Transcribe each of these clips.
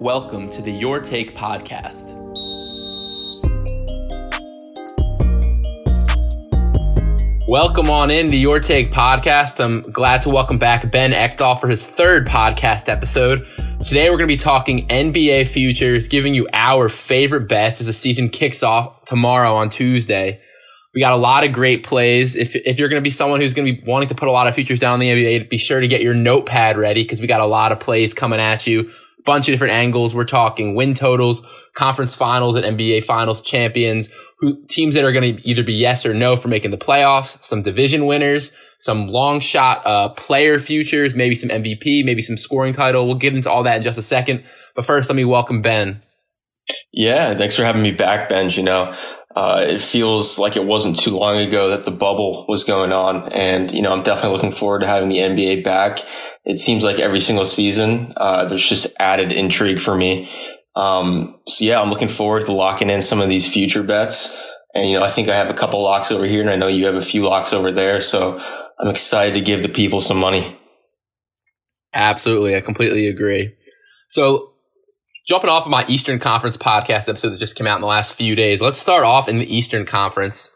Welcome to the Your Take podcast. Welcome on in the Your Take podcast. I'm glad to welcome back Ben Ekdahl for his third podcast episode. Today we're going to be talking NBA futures, giving you our favorite bets as the season kicks off tomorrow on Tuesday. We got a lot of great plays. If, if you're going to be someone who's going to be wanting to put a lot of futures down in the NBA, be sure to get your notepad ready because we got a lot of plays coming at you. Bunch of different angles. We're talking win totals, conference finals and NBA finals champions, who teams that are going to either be yes or no for making the playoffs, some division winners, some long shot uh, player futures, maybe some MVP, maybe some scoring title. We'll get into all that in just a second. But first, let me welcome Ben. Yeah, thanks for having me back, Ben. You know, uh, it feels like it wasn't too long ago that the bubble was going on. And, you know, I'm definitely looking forward to having the NBA back. It seems like every single season, uh, there's just added intrigue for me. Um, so yeah, I'm looking forward to locking in some of these future bets. And, you know, I think I have a couple locks over here and I know you have a few locks over there. So I'm excited to give the people some money. Absolutely. I completely agree. So jumping off of my Eastern Conference podcast episode that just came out in the last few days, let's start off in the Eastern Conference,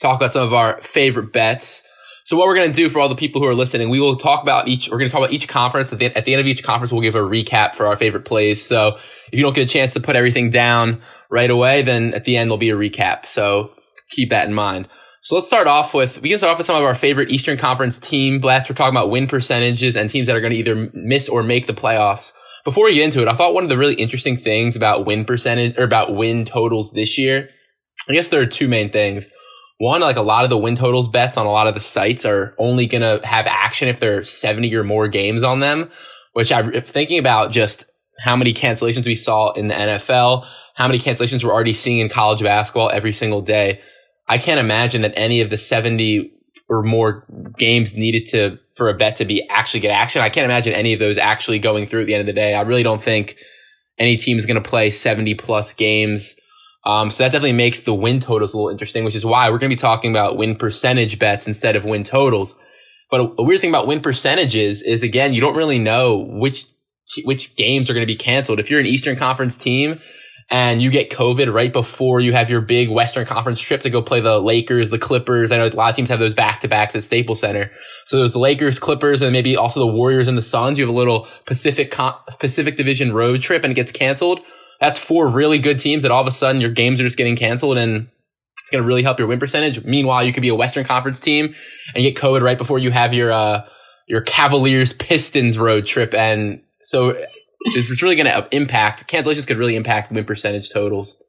talk about some of our favorite bets. So what we're going to do for all the people who are listening, we will talk about each, we're going to talk about each conference. At the, at the end of each conference, we'll give a recap for our favorite plays. So if you don't get a chance to put everything down right away, then at the end, there'll be a recap. So keep that in mind. So let's start off with, we can start off with some of our favorite Eastern Conference team blasts. We're talking about win percentages and teams that are going to either miss or make the playoffs. Before we get into it, I thought one of the really interesting things about win percentage or about win totals this year, I guess there are two main things one, like a lot of the win totals bets on a lot of the sites are only going to have action if there are 70 or more games on them, which I'm thinking about just how many cancellations we saw in the NFL, how many cancellations we're already seeing in college basketball every single day. I can't imagine that any of the 70 or more games needed to, for a bet to be actually get action. I can't imagine any of those actually going through at the end of the day. I really don't think any team is going to play 70 plus games um, so that definitely makes the win totals a little interesting, which is why we're going to be talking about win percentage bets instead of win totals. But a, a weird thing about win percentages is again, you don't really know which, t- which games are going to be canceled. If you're an Eastern Conference team and you get COVID right before you have your big Western Conference trip to go play the Lakers, the Clippers. I know a lot of teams have those back to backs at Staples Center. So those Lakers, Clippers, and maybe also the Warriors and the Suns. You have a little Pacific, Pacific Division road trip and it gets canceled that's four really good teams that all of a sudden your games are just getting canceled and it's going to really help your win percentage. Meanwhile, you could be a Western Conference team and get COVID right before you have your, uh, your Cavaliers Pistons road trip. And so it's really going to impact cancellations could really impact win percentage totals.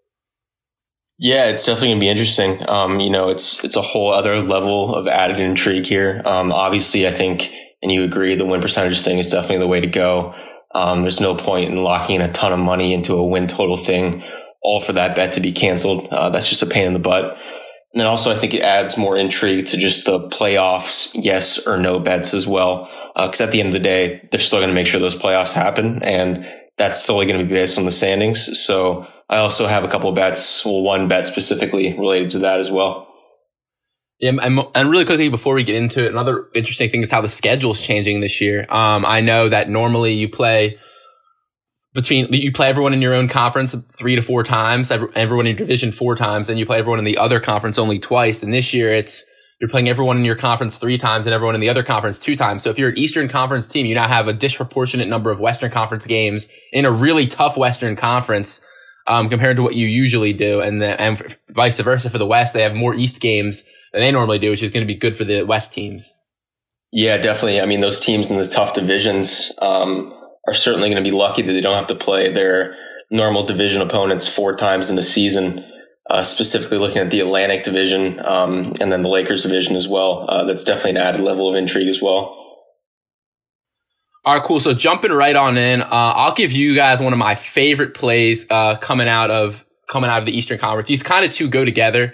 Yeah, it's definitely gonna be interesting. Um, you know, it's it's a whole other level of added intrigue here. Um, obviously, I think, and you agree, the win percentage thing is definitely the way to go. Um, there's no point in locking in a ton of money into a win total thing, all for that bet to be canceled. Uh, that's just a pain in the butt. And then also, I think it adds more intrigue to just the playoffs, yes or no bets as well. Because uh, at the end of the day, they're still going to make sure those playoffs happen, and that's solely going to be based on the standings. So I also have a couple bets, well, one bet specifically related to that as well. Yeah, and, and really quickly before we get into it, another interesting thing is how the schedule is changing this year. Um, I know that normally you play between you play everyone in your own conference three to four times, everyone in your division four times, and you play everyone in the other conference only twice. And this year it's you're playing everyone in your conference three times and everyone in the other conference two times. So if you're an Eastern Conference team, you now have a disproportionate number of Western Conference games in a really tough Western Conference um, compared to what you usually do, and the, and vice versa for the West, they have more East games than they normally do, which is going to be good for the West teams. Yeah, definitely. I mean, those teams in the tough divisions um, are certainly going to be lucky that they don't have to play their normal division opponents four times in a season. Uh, specifically looking at the Atlantic division um, and then the Lakers division as well. Uh, that's definitely an added level of intrigue as well. All right, cool. So jumping right on in, uh, I'll give you guys one of my favorite plays uh, coming out of coming out of the Eastern Conference. These kind of two go together.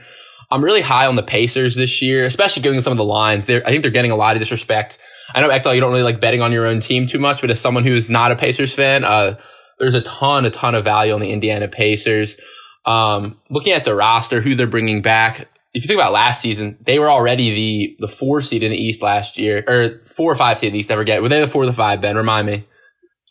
I'm really high on the Pacers this year, especially given some of the lines. They're, I think they're getting a lot of disrespect. I know, Ekdahl, you don't really like betting on your own team too much, but as someone who is not a Pacers fan, uh, there's a ton, a ton of value on the Indiana Pacers. Um, looking at the roster, who they're bringing back, if you think about last season, they were already the, the four seed in the East last year, or four or five seed in the East ever get. Were they the four or the five, Ben? Remind me.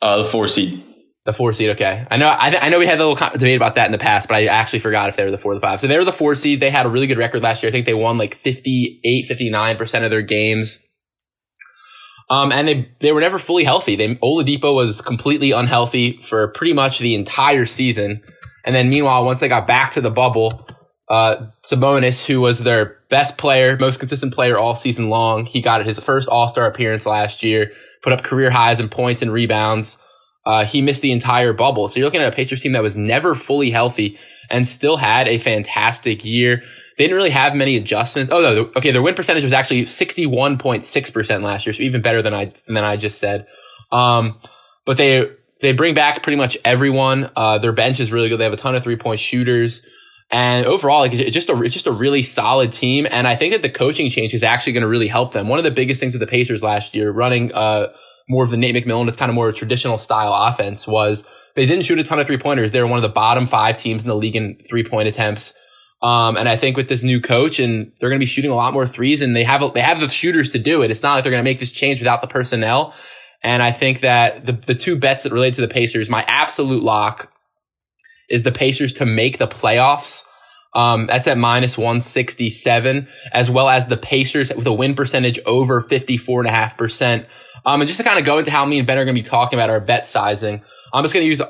Uh, the four seed. The four seed, okay. I know, I, th- I know we had a little debate about that in the past, but I actually forgot if they were the four or the five. So they were the four seed. They had a really good record last year. I think they won like 58, 59% of their games. Um, and they, they were never fully healthy. They, Oladipo was completely unhealthy for pretty much the entire season. And then meanwhile, once they got back to the bubble, uh, Sabonis, who was their best player, most consistent player all season long, he got his first All-Star appearance last year, put up career highs in points and rebounds. Uh, he missed the entire bubble. So you're looking at a Pacers team that was never fully healthy and still had a fantastic year. They didn't really have many adjustments. Oh no, okay, their win percentage was actually 61.6% last year, so even better than I than I just said. Um, but they they bring back pretty much everyone. Uh, their bench is really good. They have a ton of three point shooters. And overall, like it's just a it's just a really solid team, and I think that the coaching change is actually going to really help them. One of the biggest things with the Pacers last year, running uh, more of the Nate McMillan, this kind of more traditional style offense was they didn't shoot a ton of three pointers. They were one of the bottom five teams in the league in three point attempts. Um, and I think with this new coach and they're going to be shooting a lot more threes and they have, they have the shooters to do it. It's not like they're going to make this change without the personnel. And I think that the, the two bets that relate to the Pacers, my absolute lock is the Pacers to make the playoffs. Um, that's at minus 167, as well as the Pacers with a win percentage over 54.5%. Um, and just to kind of go into how me and Ben are going to be talking about our bet sizing, I'm just going to use,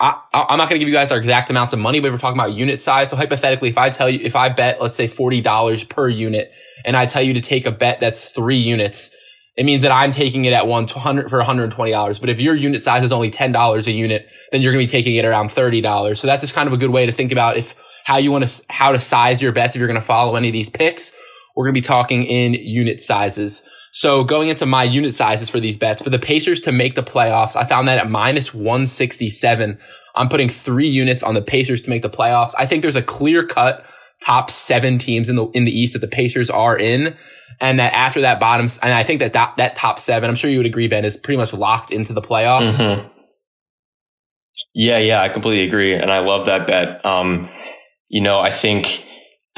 I, am not going to give you guys our exact amounts of money, but we're talking about unit size. So hypothetically, if I tell you, if I bet, let's say $40 per unit and I tell you to take a bet that's three units, it means that I'm taking it at 100 for $120. But if your unit size is only $10 a unit, then you're going to be taking it around $30. So that's just kind of a good way to think about if how you want to, how to size your bets if you're going to follow any of these picks. We're going to be talking in unit sizes. So going into my unit sizes for these bets, for the Pacers to make the playoffs, I found that at minus 167. I'm putting three units on the Pacers to make the playoffs. I think there's a clear cut top seven teams in the, in the East that the Pacers are in. And that after that bottom, and I think that that, that top seven, I'm sure you would agree, Ben, is pretty much locked into the playoffs. Mm-hmm. Yeah, yeah, I completely agree. And I love that bet. Um, you know, I think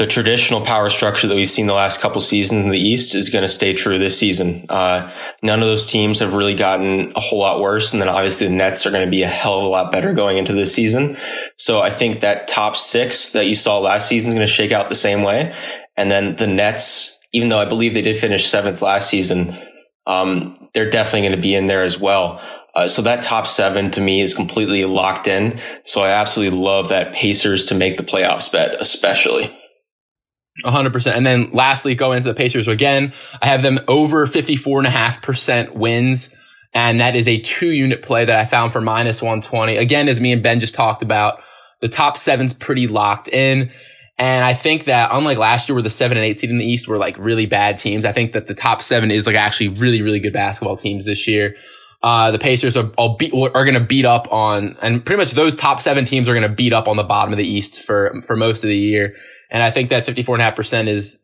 the traditional power structure that we've seen the last couple seasons in the East is going to stay true this season. Uh, none of those teams have really gotten a whole lot worse. And then obviously the Nets are going to be a hell of a lot better going into this season. So I think that top six that you saw last season is going to shake out the same way. And then the Nets, even though I believe they did finish seventh last season, um, they're definitely going to be in there as well. Uh, so that top seven to me is completely locked in. So I absolutely love that Pacers to make the playoffs bet, especially. 100%. And then lastly, going into the Pacers again, I have them over 54.5% wins. And that is a two unit play that I found for minus 120. Again, as me and Ben just talked about, the top seven's pretty locked in. And I think that unlike last year where the seven and eight seed in the East were like really bad teams, I think that the top seven is like actually really, really good basketball teams this year. Uh, the Pacers are, are, are going to beat up on, and pretty much those top seven teams are going to beat up on the bottom of the East for, for most of the year. And I think that 54.5% is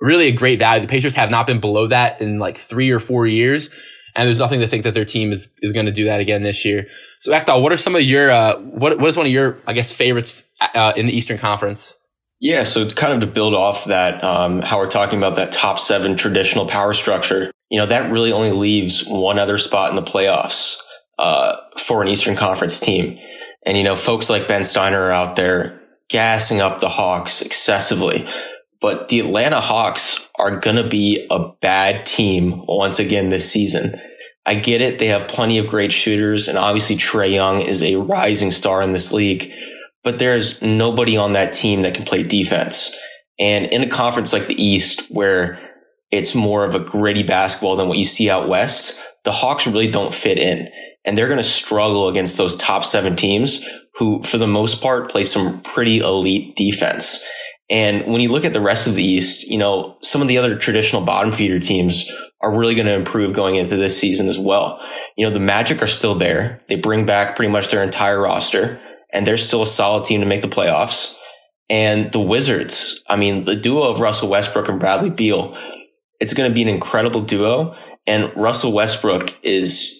really a great value. The Pacers have not been below that in like three or four years. And there's nothing to think that their team is, is going to do that again this year. So Ekdahl, what are some of your, uh, what, what is one of your, I guess, favorites, uh, in the Eastern Conference? Yeah. So kind of to build off that, um, how we're talking about that top seven traditional power structure, you know, that really only leaves one other spot in the playoffs, uh, for an Eastern Conference team. And, you know, folks like Ben Steiner are out there gassing up the Hawks excessively. But the Atlanta Hawks are going to be a bad team once again this season. I get it. They have plenty of great shooters and obviously Trae Young is a rising star in this league, but there's nobody on that team that can play defense. And in a conference like the East where it's more of a gritty basketball than what you see out West, the Hawks really don't fit in and they're going to struggle against those top seven teams who, for the most part, play some pretty elite defense. And when you look at the rest of the East, you know, some of the other traditional bottom feeder teams are really going to improve going into this season as well. You know, the Magic are still there. They bring back pretty much their entire roster and they're still a solid team to make the playoffs. And the Wizards, I mean, the duo of Russell Westbrook and Bradley Beal, it's going to be an incredible duo. And Russell Westbrook is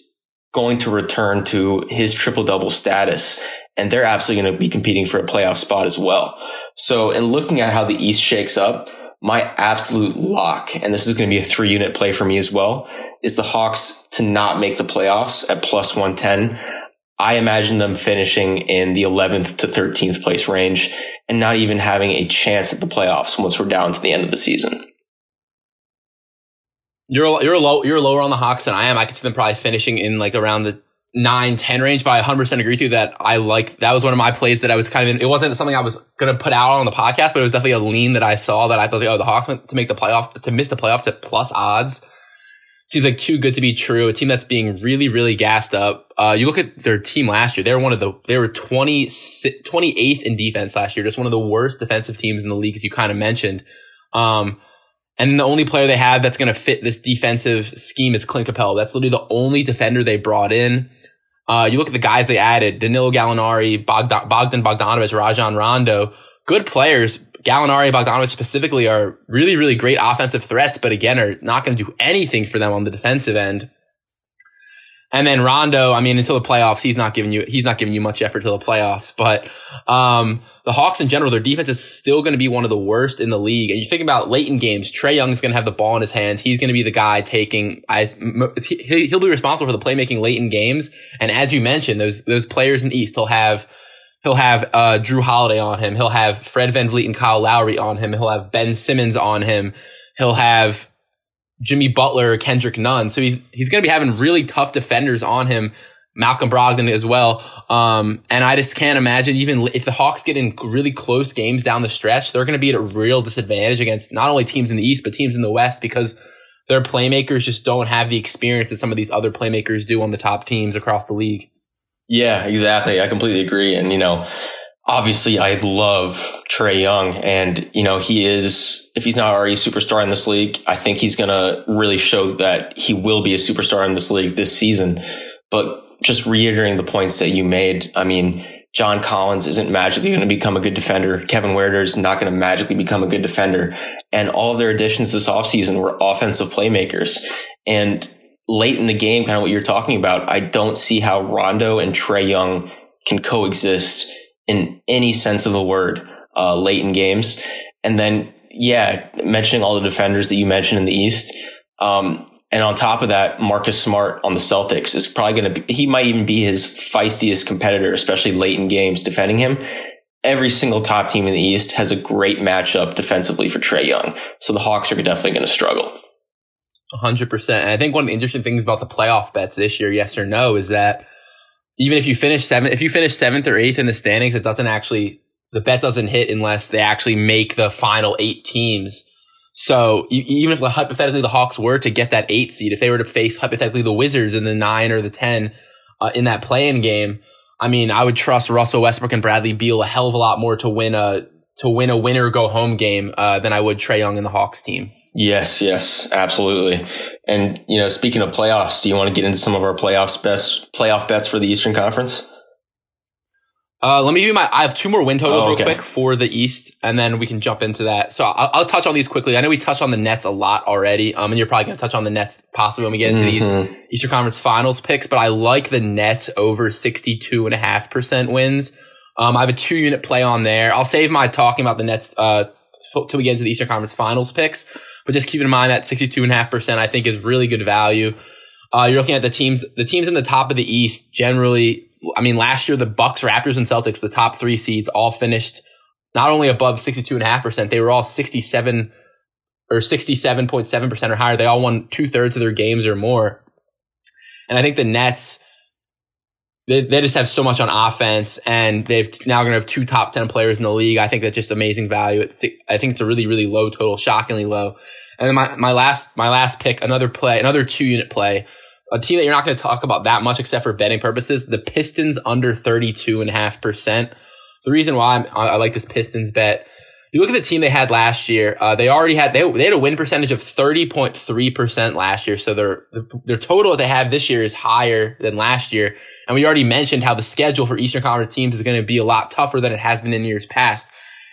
going to return to his triple double status. And they're absolutely going to be competing for a playoff spot as well. So in looking at how the East shakes up, my absolute lock, and this is going to be a three unit play for me as well, is the Hawks to not make the playoffs at plus 110. I imagine them finishing in the 11th to 13th place range and not even having a chance at the playoffs once we're down to the end of the season. You're you're low you're lower on the Hawks than I am. I could see them probably finishing in like around the 9 10 range, but I 100% agree with you that I like that was one of my plays that I was kind of in. It wasn't something I was to put out on the podcast, but it was definitely a lean that I saw that I thought, oh, the Hawks to make the playoffs, to miss the playoffs at plus odds seems like too good to be true. A team that's being really, really gassed up. Uh, you look at their team last year. They were one of the, they were 20, 28th in defense last year. Just one of the worst defensive teams in the league, as you kind of mentioned. Um, and then the only player they have that's going to fit this defensive scheme is Clint Capela. That's literally the only defender they brought in. Uh, you look at the guys they added, Danilo Gallinari, Bogdan, Bogdan Bogdanovic, Rajon Rondo, good players, Gallinari Bogdanovic specifically are really, really great offensive threats, but again, are not going to do anything for them on the defensive end. And then Rondo, I mean, until the playoffs, he's not giving you, he's not giving you much effort till the playoffs. But, um, the Hawks in general, their defense is still going to be one of the worst in the league. And you think about late in games, Trae Young is going to have the ball in his hands. He's going to be the guy taking, he'll be responsible for the playmaking late in games. And as you mentioned, those, those players in the East, he'll have, He'll have uh, Jrue Holiday on him. He'll have Fred VanVleet and Kyle Lowry on him. He'll have Ben Simmons on him. He'll have Jimmy Butler, Kendrick Nunn. So he's he's going to be having really tough defenders on him. Malcolm Brogdon as well. Um, and I just can't imagine even if the Hawks get in really close games down the stretch, they're going to be at a real disadvantage against not only teams in the East, but teams in the West because their playmakers just don't have the experience that some of these other playmakers do on the top teams across the league. Yeah, exactly. I completely agree. And, you know, obviously I love Trae Young and, you know, he is, if he's not already a superstar in this league, I think he's going to really show that he will be a superstar in this league this season. But just reiterating the points that you made, I mean, John Collins isn't magically going to become a good defender. Kevin Huerter is not going to magically become a good defender. And all of their additions this offseason were offensive playmakers. And late in the game, kind of what you're talking about, I don't see how Rondo and Trae Young can coexist in any sense of the word uh, late in games. And then, yeah, mentioning all the defenders that you mentioned in the East. Um, and on top of that, Marcus Smart on the Celtics is probably going to be, he might even be his feistiest competitor, especially late in games defending him. Every single top team in the East has a great matchup defensively for Trae Young. So the Hawks are definitely going to struggle. 100%. And I think one of the interesting things about the playoff bets this year, yes or no, is that even if you finish seventh, if you finish seventh or eighth in the standings, it doesn't actually, the bet doesn't hit unless they actually make the final eight teams. So even if hypothetically the Hawks were to get that eight seed, if they were to face hypothetically the Wizards in the nine or the 10 uh, in that play-in game, I mean, I would trust Russell Westbrook and Bradley Beal a hell of a lot more to win a, to win a winner go home game, uh, than I would Trae Young and the Hawks team. Yes, yes, absolutely. And, you know, speaking of playoffs, do you want to get into some of our playoffs best playoff bets for the Eastern Conference? Uh, let me give you my, I have two more win totals oh, okay. real quick for the East, and then we can jump into that. So I'll, I'll, touch on these quickly. I know we touched on the Nets a lot already. Um, and you're probably going to touch on the Nets possibly when we get into mm-hmm. these Eastern Conference finals picks, but I like the Nets over 62 and a half percent wins. Um, I have a two unit play on there. I'll save my talking about the Nets, uh, till we get into the Eastern Conference finals picks. But just keep in mind that 62.5% I think is really good value. Uh, you're looking at the teams, the teams in the top of the East generally, I mean, last year, the Bucks, Raptors, and Celtics, the top three seeds all finished not only above 62.5%, they were all 67 or 67.7% or higher. They all won two thirds of their games or more. And I think the Nets, they, they just have so much on offense and they've now going to have two top 10 players in the league. I think that's just amazing value. It's, I think it's a really, really low total, shockingly low. And then my, my last, my last pick, another play, another two unit play, a team that you're not going to talk about that much except for betting purposes. The Pistons under 32 and a half percent. The reason why I'm, i like this Pistons bet you look at the team they had last year. Uh, they already had they, they had a win percentage of thirty point three percent last year. So their their total that they have this year is higher than last year. And we already mentioned how the schedule for Eastern Conference teams is going to be a lot tougher than it has been in years past.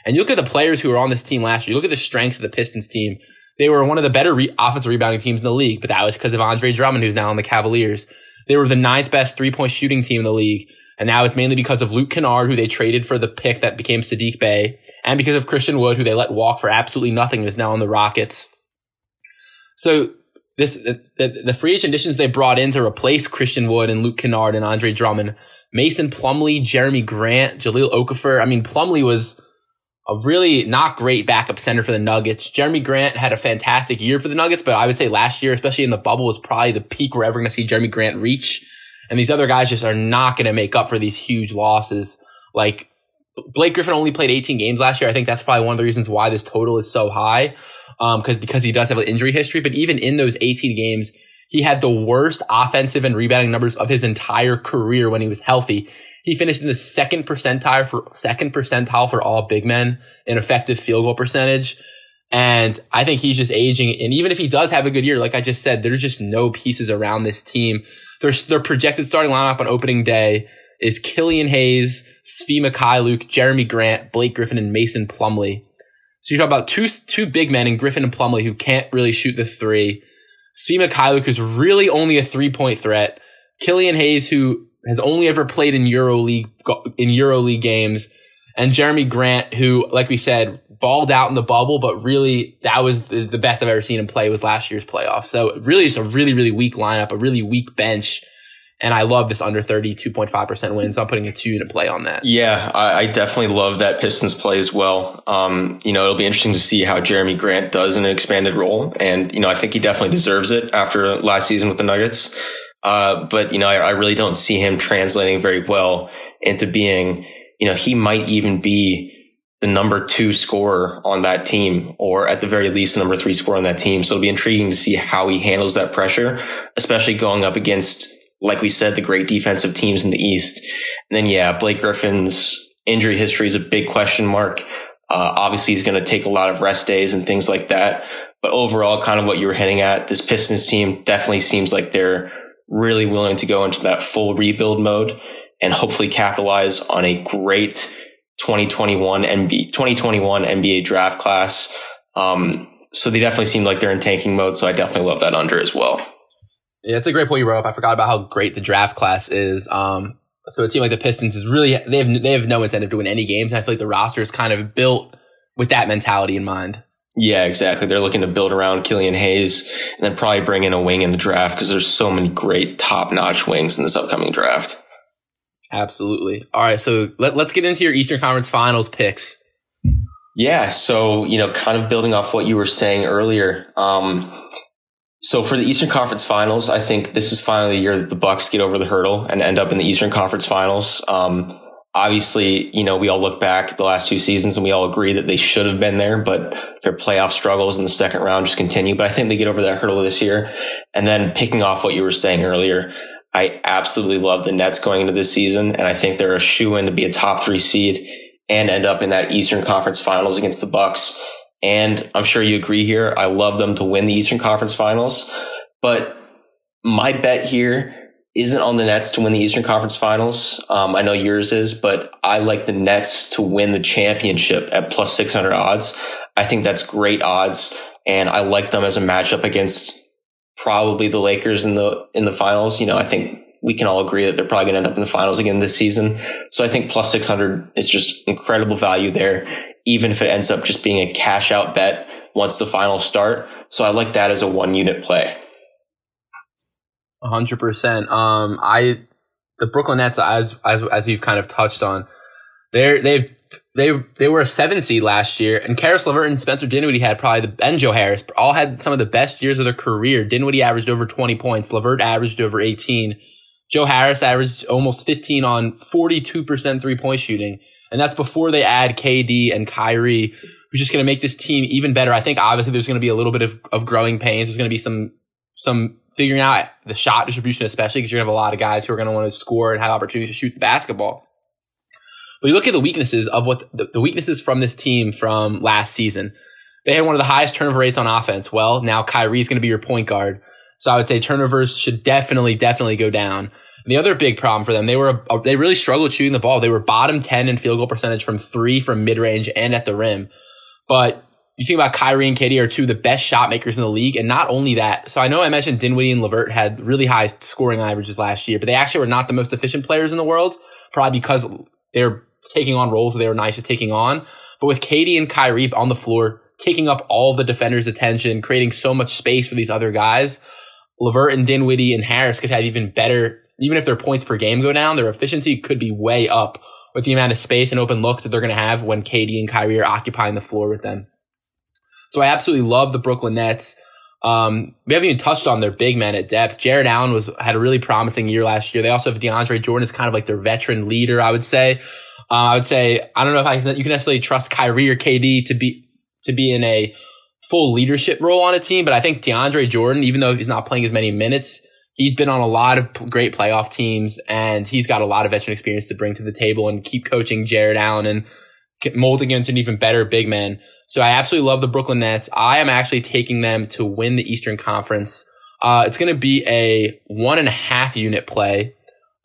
And you look at the players who were on this team last year. You look at the strengths of the Pistons team. They were one of the better re- offensive rebounding teams in the league, but that was because of Andre Drummond, who's now on the Cavaliers. They were the ninth best three point shooting team in the league. And now it's mainly because of Luke Kennard, who they traded for the pick that became Sadiq Bey and because of Christian Wood, who they let walk for absolutely nothing, is now on the Rockets. So this the, the, free agent additions they brought in to replace Christian Wood and Luke Kennard and Andre Drummond, Mason Plumlee, Jerami Grant, Jahlil Okafor. I mean, Plumlee was a really not great backup center for the Nuggets. Jerami Grant had a fantastic year for the Nuggets, but I would say last year, especially in the bubble, was probably the peak we're ever going to see Jerami Grant reach. And these other guys just are not going to make up for these huge losses. Like Blake Griffin only played 18 games last year. I think that's probably one of the reasons why this total is so high. Um, cause, because he does have an injury history, but even in those 18 games, he had the worst offensive and rebounding numbers of his entire career when he was healthy. He finished in the second percentile for second percentile for all big men in effective field goal percentage. And I think he's just aging. And even if he does have a good year, like I just said, there's just no pieces around this team. Their, their projected starting lineup on opening day is Killian Hayes, Svi Mykhailiuk, Jerami Grant, Blake Griffin, and Mason Plumlee. So you talk about two, two big men in Griffin and Plumlee who can't really shoot the three. Svi Mykhailiuk is really only a three point threat. Killian Hayes, who has only ever played in EuroLeague, in EuroLeague games. And Jerami Grant, who, like we said, balled out in the bubble, but really that was the best I've ever seen him play was last year's playoff. So really just a really, really weak lineup, a really weak bench. And I love this under 32.5% win. So I'm putting a two unit play on that. Yeah, I, I, definitely love that Pistons play as well. Um, you know, it'll be interesting to see how Jerami Grant does in an expanded role. And, you know, I think he definitely deserves it after last season with the Nuggets. Uh, but, you know, I, I really don't see him translating very well into being, you know, he might even be the number two scorer on that team, or at the very least, the number three scorer on that team. So it'll be intriguing to see how he handles that pressure, especially going up against like we said, the great defensive teams in the East. And then, yeah, Blake Griffin's injury history is a big question mark. Uh, obviously, he's going to take a lot of rest days and things like that. But overall, kind of what you were hitting at, this Pistons team definitely seems like they're really willing to go into that full rebuild mode and hopefully capitalize on a great 2021 NBA, 2021 NBA draft class. Um, so they definitely seem like they're in tanking mode. So I definitely love that under as well. Yeah, it's a great point you brought up. I forgot about how great the draft class is. Um, so a team like the Pistons is really they have they have no incentive to win any games. And I feel like the roster is kind of built with that mentality in mind. Yeah, exactly. They're looking to build around Killian Hayes and then probably bring in a wing in the draft because there's so many great top notch wings in this upcoming draft. Absolutely. All right, so let, let's get into your Eastern Conference Finals picks. Yeah, so you know, kind of building off what you were saying earlier. Um, so for the Eastern Conference Finals, I think this is finally the year that the Bucks get over the hurdle and end up in the Eastern Conference Finals. Um, obviously, you know, we all look back at the last two seasons and we all agree that they should have been there, but their playoff struggles in the second round just continue. But I think they get over that hurdle this year. And then picking off what you were saying earlier, I absolutely love the Nets going into this season. And I think they're a shoe in to be a top three seed and end up in that Eastern Conference Finals against the Bucks. And I'm sure you agree here. I love them to win the Eastern Conference Finals, but my bet here isn't on the Nets to win the Eastern Conference Finals. Um, I know yours is, but I like the Nets to win the championship at plus 600 odds. I think that's great odds. And I like them as a matchup against probably the Lakers in the, in the finals. You know, I think we can all agree that they're probably going to end up in the finals again this season. So I think plus 600 is just incredible value there, even if it ends up just being a cash out bet once the finals start. So I like that as a one unit play. hundred percent. Um, I, the Brooklyn Nets, as, as, as you've kind of touched on, they're, they've, they, they were a seven seed last year and Caris LeVert and Spencer Dinwiddie had probably the, and Joe Harris all had some of the best years of their career. Dinwiddie averaged over 20 points. LeVert averaged over 18. Joe Harris averaged almost 15 on 42% three point shooting. And that's before they add KD and Kyrie, who's just going to make this team even better. I think obviously there's going to be a little bit of, of growing pains. There's going to be some, some figuring out the shot distribution, especially because you're going to have a lot of guys who are going to want to score and have opportunities to shoot the basketball. But you look at the weaknesses of what the, the weaknesses from this team from last season. They had one of the highest turnover rates on offense. Well, now Kyrie's going to be your point guard. So I would say turnovers should definitely, definitely go down. And the other big problem for them, they were, they really struggled shooting the ball. They were bottom 10 in field goal percentage from three from mid range and at the rim. But you think about Kyrie and KD are two of the best shot makers in the league. And not only that, so I know I mentioned Dinwiddie and LeVert had really high scoring averages last year, but they actually were not the most efficient players in the world, probably because they're taking on roles that they were nice at taking on. But with KD and Kyrie on the floor, taking up all the defenders' attention, creating so much space for these other guys, LeVert and Dinwiddie and Harris could have even better even if their points per game go down, their efficiency could be way up with the amount of space and open looks that they're going to have when KD and Kyrie are occupying the floor with them. So I absolutely love the Brooklyn Nets. Um, we haven't even touched on their big men at depth. Jarrett Allen was had a really promising year last year. They also have DeAndre Jordan as kind of like their veteran leader, I would say. Uh, I would say I don't know if I can, you can necessarily trust Kyrie or KD to be to be in a full leadership role on a team, but I think DeAndre Jordan, even though he's not playing as many minutes, he's been on a lot of great playoff teams and he's got a lot of veteran experience to bring to the table and keep coaching Jarrett Allen and molding into an even better big man. So I absolutely love the Brooklyn Nets. I am actually taking them to win the Eastern Conference. Uh, it's going to be a one and a half unit play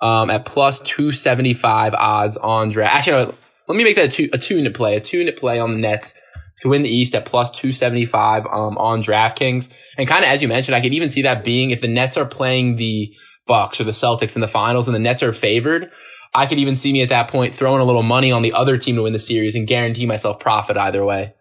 um, at plus 275 odds on draft. Actually, let me make that a two, a two unit play, a two unit play on the Nets to win the East at plus 275 um, on DraftKings. And kind of as you mentioned, I could even see that being if the Nets are playing the Bucks or the Celtics in the finals and the Nets are favored, I could even see me at that point throwing a little money on the other team to win the series and guarantee myself profit either way.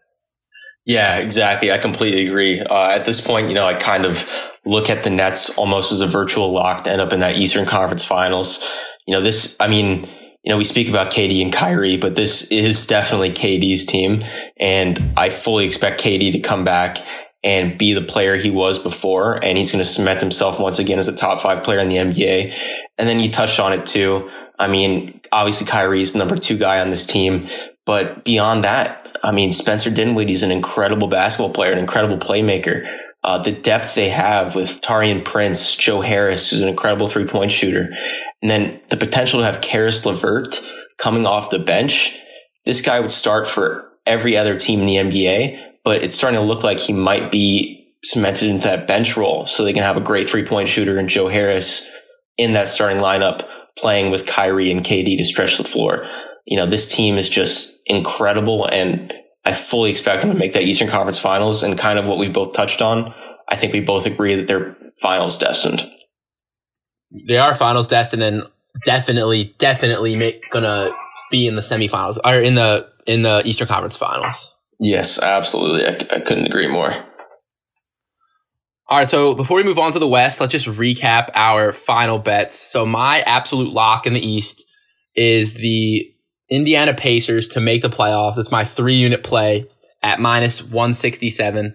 Yeah, exactly. I completely agree. Uh, at this point, you know, I kind of look at the Nets almost as a virtual lock to end up in that Eastern Conference Finals. You know, this, I mean, you know, we speak about KD and Kyrie, but this is definitely KD's team. And I fully expect KD to come back and be the player he was before. And he's going to cement himself once again as a top five player in the NBA. And then you touched on it too. I mean, obviously Kyrie's the number two guy on this team, but beyond that, I mean, Spencer Dinwiddie's an incredible basketball player, an incredible playmaker. Uh, the depth they have with Taurean Prince, Joe Harris, who's an incredible three point shooter, and then the potential to have Caris LeVert coming off the bench. This guy would start for every other team in the NBA, but it's starting to look like he might be cemented into that bench role so they can have a great three point shooter and Joe Harris in that starting lineup playing with Kyrie and KD to stretch the floor. You know, this team is just incredible and I fully expect them to make that Eastern Conference Finals and kind of what we've both touched on. I think we both agree that they're finals destined. They are finals destined and definitely, definitely make, gonna be in the semifinals or in the in the Eastern Conference Finals. Yes, absolutely. I, I couldn't agree more. All right, so before we move on to the West, let's just recap our final bets. So my absolute lock in the East is the Indiana Pacers to make the playoffs. It's my three unit play at minus 167.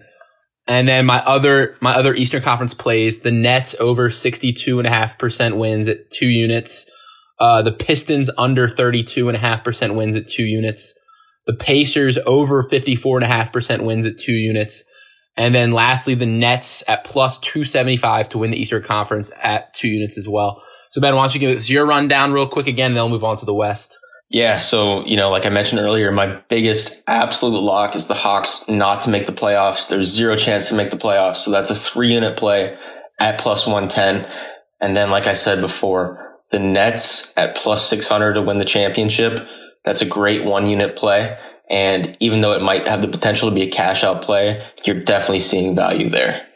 And then my other, my other Eastern Conference plays, the Nets over 62 and a half percent wins at two units. Uh, the Pistons under 32 and a half percent wins at two units. The Pacers over 54 and a half percent wins at two units. And then lastly, the Nets at plus 275 to win the Eastern Conference at two units as well. So Ben, why don't you give us your rundown real quick again, and then we'll move on to the West. Yeah. So, you know, like I mentioned earlier, my biggest absolute lock is the Hawks not to make the playoffs. There's zero chance to make the playoffs. So that's a three unit play at plus 110. And then, like I said before, the Nets at plus 600 to win the championship. That's a great one unit play. And even though it might have the potential to be a cash out play, you're definitely seeing value there.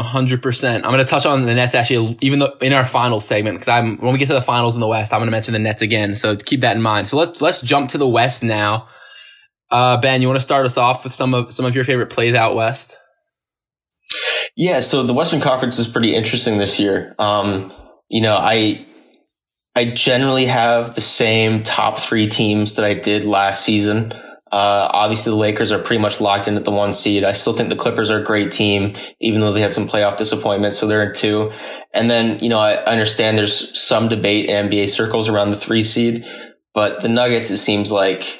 Hundred percent. I'm going to touch on the Nets actually, even though in our final segment, because I'm when we get to the finals in the West, I'm going to mention the Nets again. So keep that in mind. So let's let's jump to the West now. Uh, ben, you want to start us off with some of some of your favorite plays out west? Yeah. So the Western Conference is pretty interesting this year. Um, you know, I I generally have the same top three teams that I did last season. Uh, obviously, the Lakers are pretty much locked in at the one seed. I still think the Clippers are a great team, even though they had some playoff disappointments. So they're in two. And then, you know, I understand there's some debate in NBA circles around the three seed, but the Nuggets, it seems like,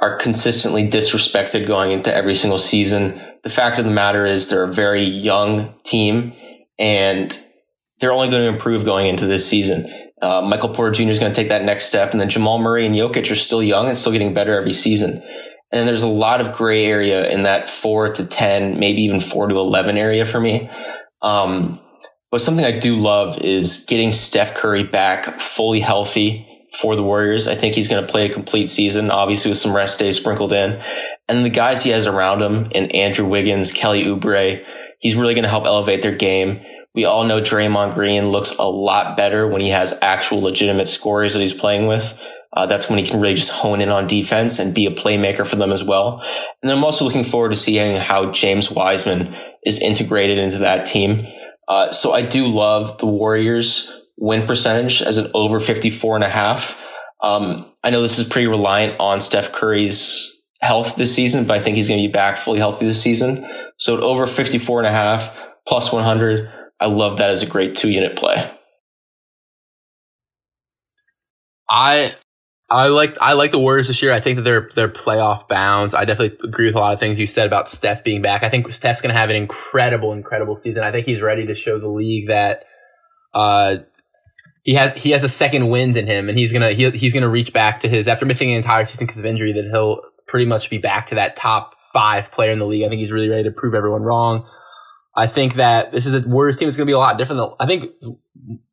are consistently disrespected going into every single season. The fact of the matter is they're a very young team and they're only going to improve going into this season. Uh, Michael Porter Jr. is going to take that next step, and then Jamal Murray and Jokic are still young and still getting better every season. And there's a lot of gray area in that four to 10, maybe even four to 11 area for me. Um, but something I do love is getting Steph Curry back fully healthy for the Warriors. I think he's going to play a complete season, obviously with some rest days sprinkled in. And the guys he has around him and Andrew Wiggins, Kelly Oubre, he's really going to help elevate their game. We all know Draymond Green looks a lot better when he has actual legitimate scorers that he's playing with. Uh, that's when he can really just hone in on defense and be a playmaker for them as well. And I'm also looking forward to seeing how James Wiseman is integrated into that team. Uh, so I do love the Warriors win percentage as an over 54 and a half. Um, I know this is pretty reliant on Steph Curry's health this season, but I think he's going to be back fully healthy this season. So at over 54 and a half plus 100, I love that as a great two unit play. I I like I like the Warriors this year. I think that they're they're playoff bounds. I definitely agree with a lot of things you said about Steph being back. I think Steph's going to have an incredible, incredible season. I think he's ready to show the league that uh, he has he has a second wind in him, and he's gonna he, he's gonna reach back to his after missing an entire season because of injury. That he'll pretty much be back to that top five player in the league. I think he's really ready to prove everyone wrong. I think that this is a Warriors team that's going to be a lot different. Than, I think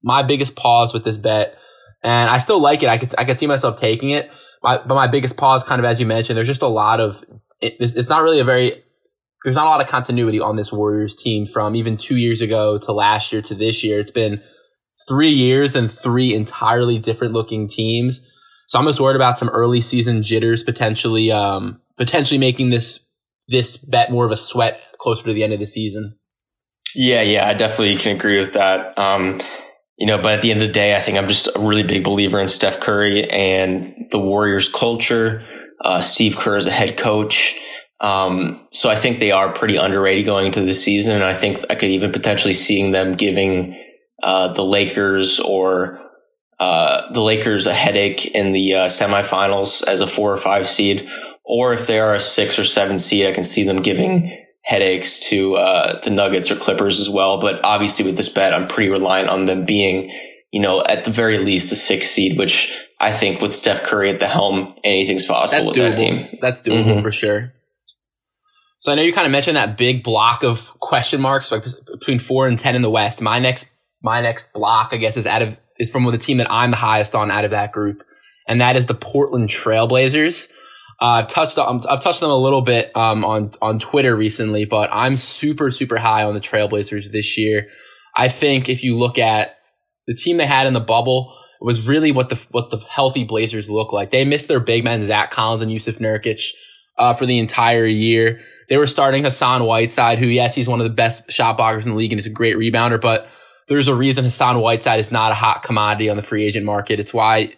my biggest pause with this bet and I still like it. I could I could see myself taking it. My, but my biggest pause, kind of as you mentioned, there's just a lot of it, it's, it's not really a very there's not a lot of continuity on this Warriors team from even two years ago to last year to this year. It's been three years and three entirely different looking teams. So I'm just worried about some early season jitters potentially um, potentially making this this bet more of a sweat closer to the end of the season. Yeah, yeah, I definitely can agree with that. Um, you know, but at the end of the day, I think I'm just a really big believer in Steph Curry and the Warriors culture. Uh, Steve Kerr is a head coach. Um, so I think they are pretty underrated going into the season. And I think I could even potentially seeing them giving, uh, the Lakers or, uh, the Lakers a headache in the, uh, semifinals as a four or five seed. Or if they are a six or seven seed, I can see them giving headaches to uh, the Nuggets or Clippers as well. But obviously, with this bet, I'm pretty reliant on them being, you know, at the very least a six seed, which I think with Steph Curry at the helm, anything's possible That's with doable. that team. That's doable mm-hmm. for sure. So I know you kind of mentioned that big block of question marks like between four and ten in the West. My next my next block, I guess, is out of is from the team that I'm the highest on out of that group, and that is the Portland Trailblazers. Uh, I've touched on, I've touched them a little bit um, on on Twitter recently, but I'm super super high on the Trailblazers this year. I think if you look at the team they had in the bubble, it was really what the what the healthy Blazers look like. They missed their big men Zach Collins and Jusuf Nurkic uh, for the entire year. They were starting Hassan Whiteside, who yes, he's one of the best shot blockers in the league and is a great rebounder, but there's a reason Hassan Whiteside is not a hot commodity on the free agent market. It's why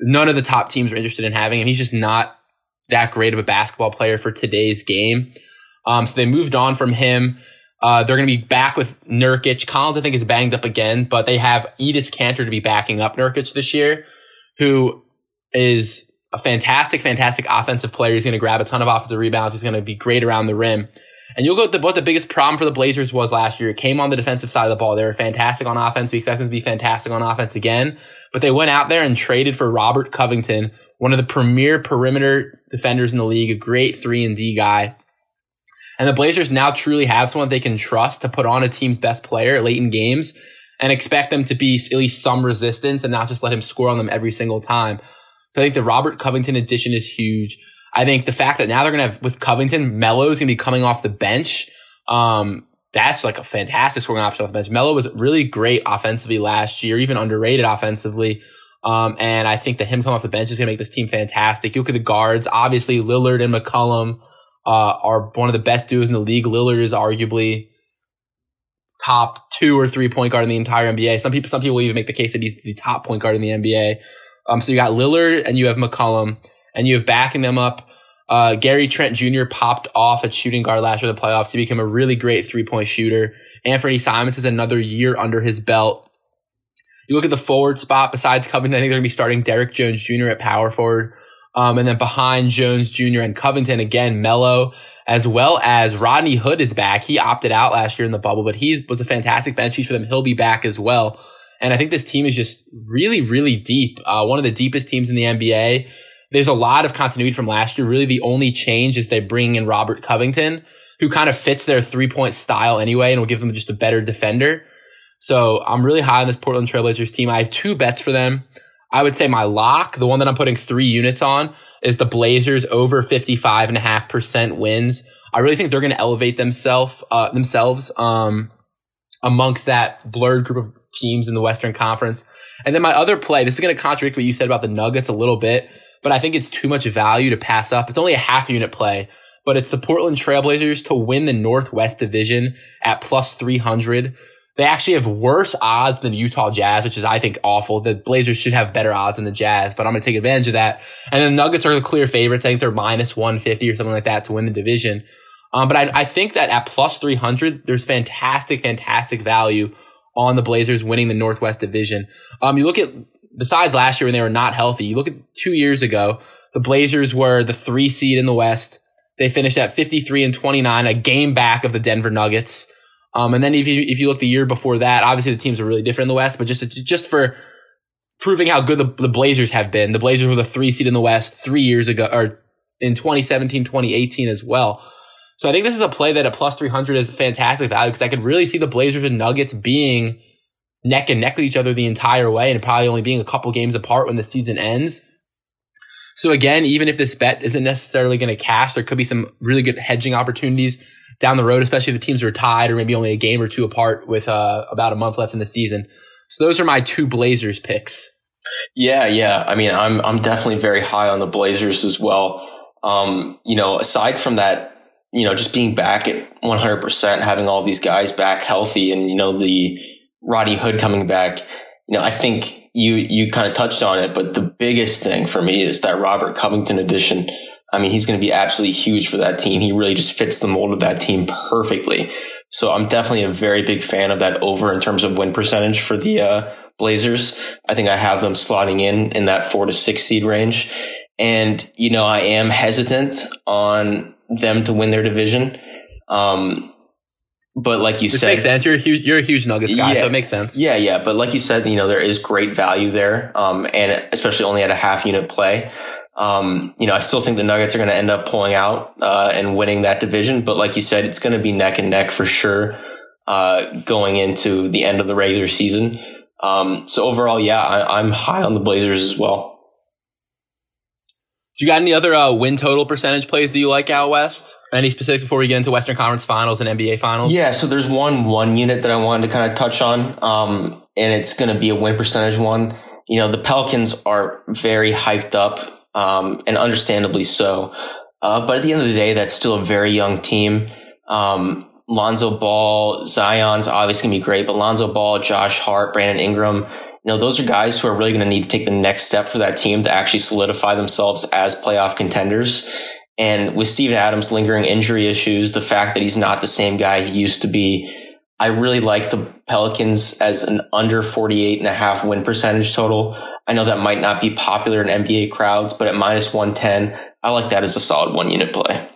none of the top teams are interested in having him. He's just not that great of a basketball player for today's game. Um, so they moved on from him. Uh, they're going to be back with Nurkic. Collins, I think, is banged up again, but they have Enes Kanter to be backing up Nurkic this year, who is a fantastic, fantastic offensive player. He's going to grab a ton of offensive rebounds. He's going to be great around the rim. And you'll go the, what the biggest problem for the Blazers was last year. It came on the defensive side of the ball. They were fantastic on offense. We expect them to be fantastic on offense again. But they went out there and traded for Robert Covington, one of the premier perimeter defenders in the league, a great three and D guy. And the Blazers now truly have someone they can trust to put on a team's best player late in games and expect them to be at least some resistance and not just let him score on them every single time. So I think the Robert Covington addition is huge. I think the fact that now they're going to have with Covington, Melo's going to be coming off the bench. Um, that's like a fantastic scoring option off the bench. Melo was really great offensively last year, even underrated offensively. Um, and I think that him coming off the bench is going to make this team fantastic. You look at the guards, obviously Lillard and McCollum uh, are one of the best duos in the league. Lillard is arguably top two or three point guard in the entire NBA. Some people, some people even make the case that he's the top point guard in the NBA. Um, so you got Lillard and you have McCollum and you have backing them up. Uh, Gary Trent Jr. popped off at shooting guard last year in the playoffs. He became a really great three point shooter. Anfernee Simons has another year under his belt. You look at the forward spot besides Covington, I think they're going to be starting Derrick Jones Jr. at power forward. Um, and then behind Jones Jr. and Covington, again, Melo, as well as Rodney Hood is back. He opted out last year in the bubble, but he was a fantastic bench piece for them. He'll be back as well. And I think this team is just really, really deep. Uh, one of the deepest teams in the NBA. There's a lot of continuity from last year. Really, the only change is they bring in Robert Covington, who kind of fits their three point style anyway and will give them just a better defender. So I'm really high on this Portland Trailblazers team. I have two bets for them. I would say my lock, the one that I'm putting three units on, is the Blazers over 55 and a half percent wins. I really think they're going to elevate themselves, uh, themselves, um, amongst that blurred group of teams in the Western Conference. And then my other play, this is going to contradict what you said about the Nuggets a little bit, but I think it's too much value to pass up. It's only a half unit play, but it's the Portland Trailblazers to win the Northwest Division at plus 300. They actually have worse odds than Utah Jazz, which is, I think, awful. The Blazers should have better odds than the Jazz, but I'm going to take advantage of that. And the Nuggets are the clear favorites. I think they're minus 150 or something like that to win the division. Um, but I, I think that at plus 300, there's fantastic, fantastic value on the Blazers winning the Northwest Division. Um, you look at, besides last year when they were not healthy, you look at two years ago, the Blazers were the three seed in the West. They finished at 53 and 29, a game back of the Denver Nuggets. Um, and then if you, if you look the year before that, obviously the teams are really different in the West, but just, just for proving how good the, the Blazers have been, the Blazers were the three seed in the West three years ago, or in 2017, 2018 as well. So I think this is a play that a plus 300 is fantastic value because I could really see the Blazers and Nuggets being neck and neck with each other the entire way and probably only being a couple games apart when the season ends. So again, even if this bet isn't necessarily going to cash, there could be some really good hedging opportunities down the road, especially if the teams are tied or maybe only a game or two apart with uh, about a month left in the season. So those are my two Blazers picks. Yeah, yeah. I mean, I'm I'm definitely very high on the Blazers as well. Um, you know, aside from that you know, just being back at 100%, having all these guys back healthy and, you know, the Rodney Hood coming back, you know, I think you, you kind of touched on it, but the biggest thing for me is that Robert Covington addition. I mean, he's going to be absolutely huge for that team. He really just fits the mold of that team perfectly. So I'm definitely a very big fan of that over in terms of win percentage for the, uh, Blazers. I think I have them slotting in in that four to six seed range. And, you know, I am hesitant on them to win their division. Um, but like you this said, makes sense. You're a huge, you're a huge Nuggets guy, yeah, so it makes sense. Yeah, yeah. But like you said, you know, there is great value there. Um, and especially only at a half unit play. Um, you know, I still think the Nuggets are going to end up pulling out, uh, and winning that division. But like you said, it's going to be neck and neck for sure, uh, going into the end of the regular season. Um, so overall, yeah, I, I'm high on the Blazers as well. Do you got any other uh, win total percentage plays that you like out west? Any specifics before we get into Western Conference Finals and NBA Finals? Yeah, so there's one one unit that I wanted to kind of touch on, um, and it's going to be a win percentage one. You know, the Pelicans are very hyped up, um, and understandably so. Uh, but at the end of the day, that's still a very young team. Um, Lonzo Ball, Zion's obviously gonna be great, but Lonzo Ball, Josh Hart, Brandon Ingram, you know, those are guys who are really going to need to take the next step for that team to actually solidify themselves as playoff contenders. And with Steven Adams lingering injury issues, the fact that he's not the same guy he used to be, I really like the Pelicans as an under 48 and a half win percentage total. I know that might not be popular in NBA crowds, but at minus 110, I like that as a solid one unit play.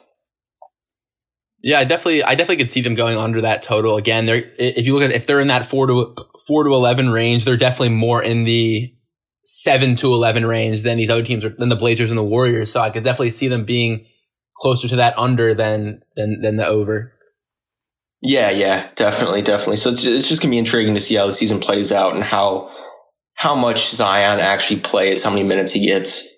Yeah, I definitely, I definitely could see them going under that total again. They're, if you look at, if they're in that four to four to 11 range. They're definitely more in the seven to 11 range than these other teams are, than the Blazers and the Warriors. So I could definitely see them being closer to that under than, than, than the over. Yeah, yeah, definitely, definitely. So it's, it's just going to be intriguing to see how the season plays out and how, how much Zion actually plays, how many minutes he gets.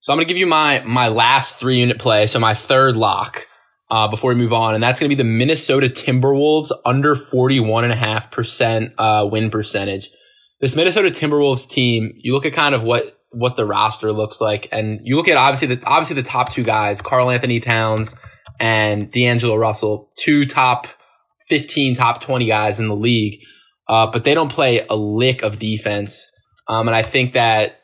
So I'm going to give you my, my last three unit play. So my third lock uh, before we move on, and that's going to be the Minnesota Timberwolves under 41.5% uh, win percentage. This Minnesota Timberwolves team, you look at kind of what what the roster looks like, and you look at obviously the obviously the top two guys, Karl-Anthony Towns and D'Angelo Russell, two top 15, top 20 guys in the league, uh, but they don't play a lick of defense. Um, and I think that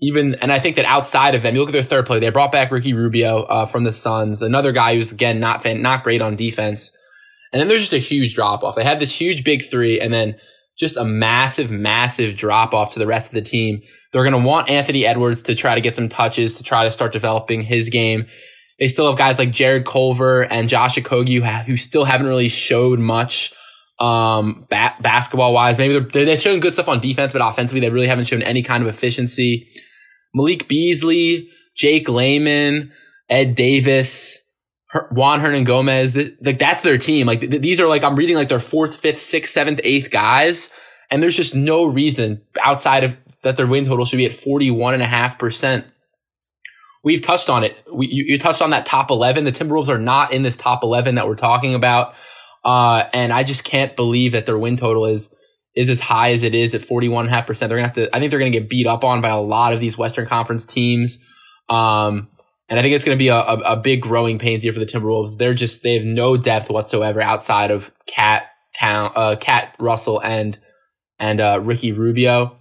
even, and I think that outside of them, you look at their third play, they brought back Ricky Rubio uh, from the Suns, another guy who's again not not great on defense. And then there's just a huge drop off. They had this huge big three, and then just a massive, massive drop off to the rest of the team. They're going to want Anthony Edwards to try to get some touches to try to start developing his game. They still have guys like Jarrett Culver and Josh Okogie who, who still haven't really showed much um, ba- basketball wise. Maybe they're, they've shown good stuff on defense, but offensively, they really haven't shown any kind of efficiency. Malik Beasley, Jake Layman, Ed Davis, Juan Hernangomez. like that's their team. Like th- these are like I'm reading like their fourth, fifth, sixth, seventh, eighth guys, and there's just no reason outside of that their win total should be at 41 and a half percent. We've touched on it. We, you, you, touched on that top 11. The Timberwolves are not in this top 11 that we're talking about. Uh, and I just can't believe that their win total is is as high as it is at 41.5%. They're going to have to, I think they're going to get beat up on by a lot of these Western Conference teams. Um, and I think it's going to be a, a, a, big growing pains here for the Timberwolves. They're just, they have no depth whatsoever outside of Cat Town, uh, Cat Russell, and and uh, Ricky Rubio.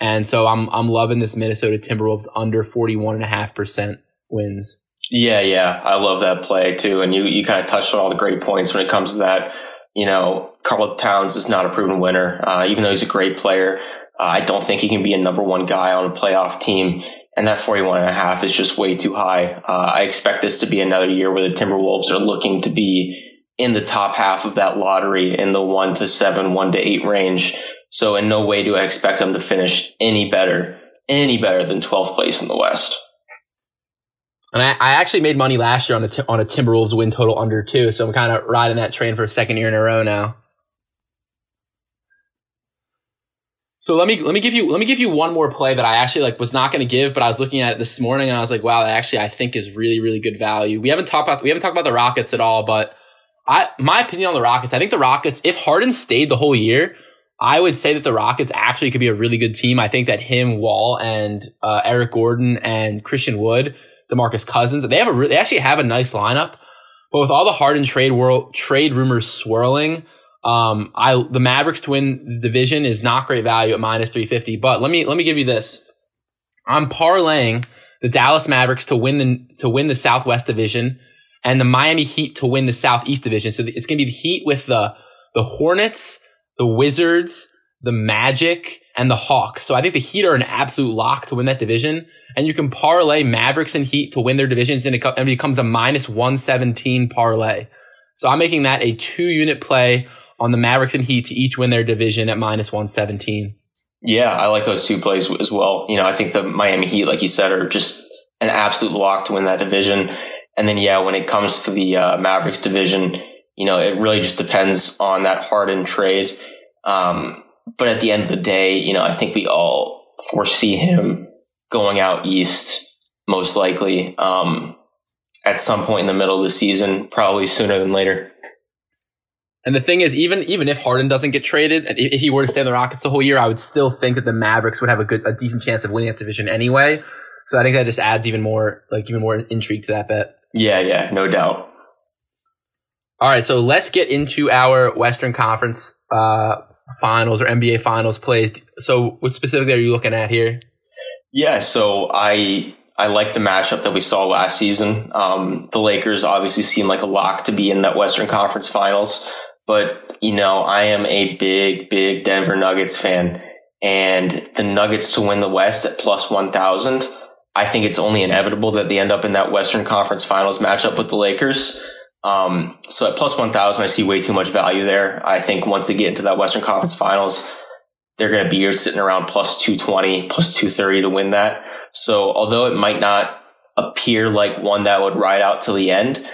And so I'm I'm loving this Minnesota Timberwolves under 41.5% wins. Yeah, yeah. I love that play too. And you, you kind of touched on all the great points when it comes to that. You know, Karl Towns is not a proven winner. Uh, even though he's a great player, uh, I don't think he can be a number one guy on a playoff team. And that 41 and a half is just way too high. Uh, I expect this to be another year where the Timberwolves are looking to be in the top half of that lottery in the one to seven, one to eight range. So in no way do I expect them to finish any better, any better than 12th place in the West. And I, I actually made money last year on a, on a Timberwolves win total under two. So I'm kind of riding that train for a second year in a row now. So let me let me give you let me give you one more play that I actually like was not going to give, but I was looking at it this morning and I was like, wow, that actually I think is really really good value. We haven't talked about we haven't talked about the Rockets at all, but I my opinion on the Rockets, I think the Rockets, if Harden stayed the whole year, I would say that the Rockets actually could be a really good team. I think that him, Wall, and uh, Eric Gordon and Christian Wood, DeMarcus Cousins, they have a re- they actually have a nice lineup. But with all the Harden trade world trade rumors swirling, um, I the Mavericks to win division is not great value at minus three fifty. But let me let me give you this. I'm parlaying the Dallas Mavericks to win the to win the Southwest Division and the Miami Heat to win the Southeast Division. So it's going to be the Heat with the the Hornets, the Wizards, the Magic, and the Hawks. So I think the Heat are an absolute lock to win that division. And you can parlay Mavericks and Heat to win their divisions, and it becomes a minus 117 parlay. So I'm making that a two unit play on the Mavericks and Heat to each win their division at minus 117. Yeah, I like those two plays as well. You know, I think the Miami Heat, like you said, are just an absolute lock to win that division. And then, yeah, when it comes to the uh, Mavericks division, you know, it really just depends on that Harden trade. Um, but at the end of the day, you know, I think we all foresee him going out east, most likely, um, at some point in the middle of the season, probably sooner than later. And the thing is, even even if Harden doesn't get traded, and if he were to stay in the Rockets the whole year, I would still think that the Mavericks would have a good, a decent chance of winning that division anyway. So I think that just adds even more, like even more intrigue to that bet. Yeah, yeah, no doubt. All right, so let's get into our Western Conference uh, Finals or NBA Finals plays. So, what specifically are you looking at here? Yeah, so I I like the matchup that we saw last season. Um, the Lakers obviously seem like a lock to be in that Western Conference Finals, but you know I am a big big Denver Nuggets fan, and the Nuggets to win the West at plus one thousand I think it's only inevitable that they end up in that Western Conference Finals matchup with the Lakers. Um, so at plus 1000, I see way too much value there. I think once they get into that Western Conference Finals, they're going to be sitting around plus 220, plus 230 to win that. So although it might not appear like one that would ride out till the end,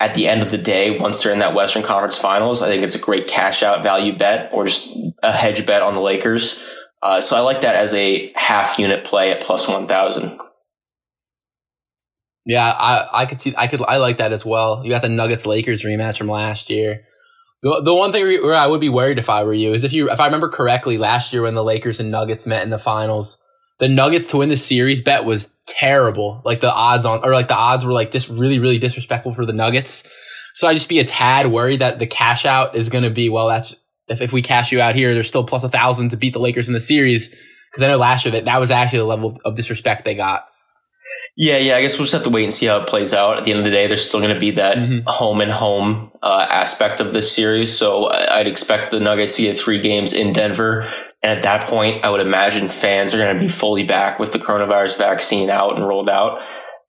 at the end of the day, once they're in that Western Conference Finals, I think it's a great cash out value bet or just a hedge bet on the Lakers. Uh, so I like that as a half unit play at plus 1000. Yeah, I, I could see I could I like that as well. You got the Nuggets Lakers rematch from last year. The, the one thing where I would be worried if I were you is if you if I remember correctly last year when the Lakers and Nuggets met in the finals, the Nuggets to win the series bet was terrible. Like the odds on or like the odds were like just really really disrespectful for the Nuggets. So I just be a tad worried that the cash out is going to be well that's if if we cash you out here, there's still plus a thousand to beat the Lakers in the series because I know last year that that was actually the level of disrespect they got. Yeah, yeah. I guess we'll just have to wait and see how it plays out. At the end of the day, there's still going to be that mm-hmm. home and home uh, aspect of this series. So I'd expect the Nuggets to get three games in Denver. And at that point, I would imagine fans are going to be fully back with the coronavirus vaccine out and rolled out.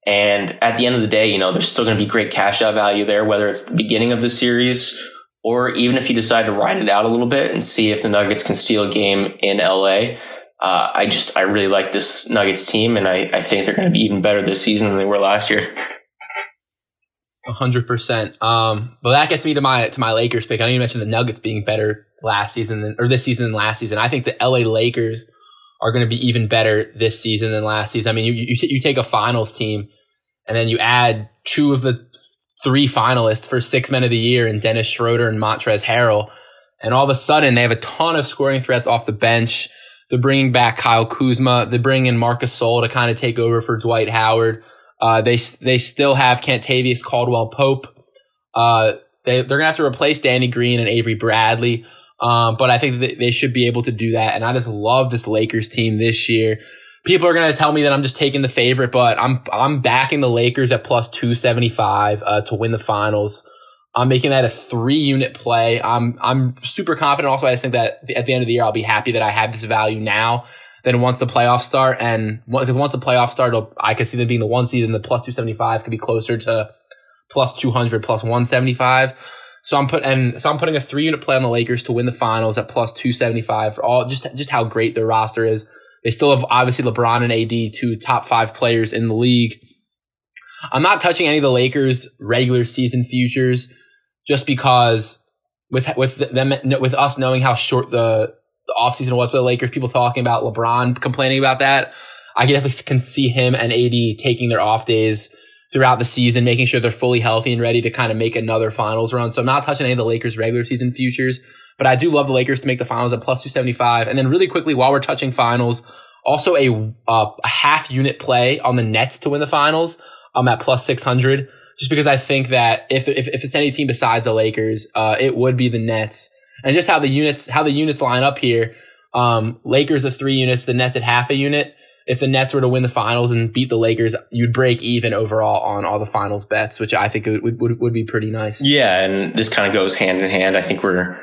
And at the end of the day, you know, there's still going to be great cash out value there, whether it's the beginning of the series or even if you decide to ride it out a little bit and see if the Nuggets can steal a game in LA uh, I just I really like this Nuggets team, and I, I think they're going to be even better this season than they were last year. hundred percent. Um, well, that gets me to my to my Lakers pick. I don't even mention the Nuggets being better last season or this season than last season. I think the LA Lakers are going to be even better this season than last season. I mean, you, you you take a finals team, and then you add two of the three finalists for six men of the year, and Dennis Schroeder and Montrezl Harrell, and all of a sudden they have a ton of scoring threats off the bench. They're bringing back Kyle Kuzma. They're bringing in Marc Gasol to kind of take over for Dwight Howard. Uh, they they still have Kentavious Caldwell Pope. Uh, They, they're going to have to replace Danny Green and Avery Bradley. Um, but I think they should be able to do that. And I just love this Lakers team this year. People are going to tell me that I'm just taking the favorite, but I'm, I'm backing the Lakers at plus 275, uh, to win the finals. I'm making that a three unit play. I'm, I'm super confident. Also, I just think that at the end of the year, I'll be happy that I have this value now Then once the playoffs start. And once the playoffs start, I could see them being the one seed and the plus 275 could be closer to plus 200, plus 175. So I'm put and so I'm putting a three unit play on the Lakers to win the finals at plus 275 for all just just how great their roster is. They still have obviously LeBron and AD, two top five players in the league. I'm not touching any of the Lakers regular season futures just because with with them with us knowing how short the, the offseason was for the Lakers, people talking about LeBron complaining about that. I can definitely can see him and AD taking their off days throughout the season, making sure they're fully healthy and ready to kind of make another finals run. So I'm not touching any of the Lakers regular season futures, but I do love the Lakers to make the finals at plus 275. And then really quickly, while we're touching finals, also a, uh, a half unit play on the Nets to win the finals. I'm at plus 600 just because I think that if, if, if it's any team besides the Lakers, uh, it would be the Nets. And just how the units, how the units line up here. Um, Lakers at three units, the Nets at half a unit if the Nets were to win the finals and beat the Lakers, you'd break even overall on all the finals bets, which I think would, would, would be pretty nice. Yeah. And this kind of goes hand in hand. I think we're,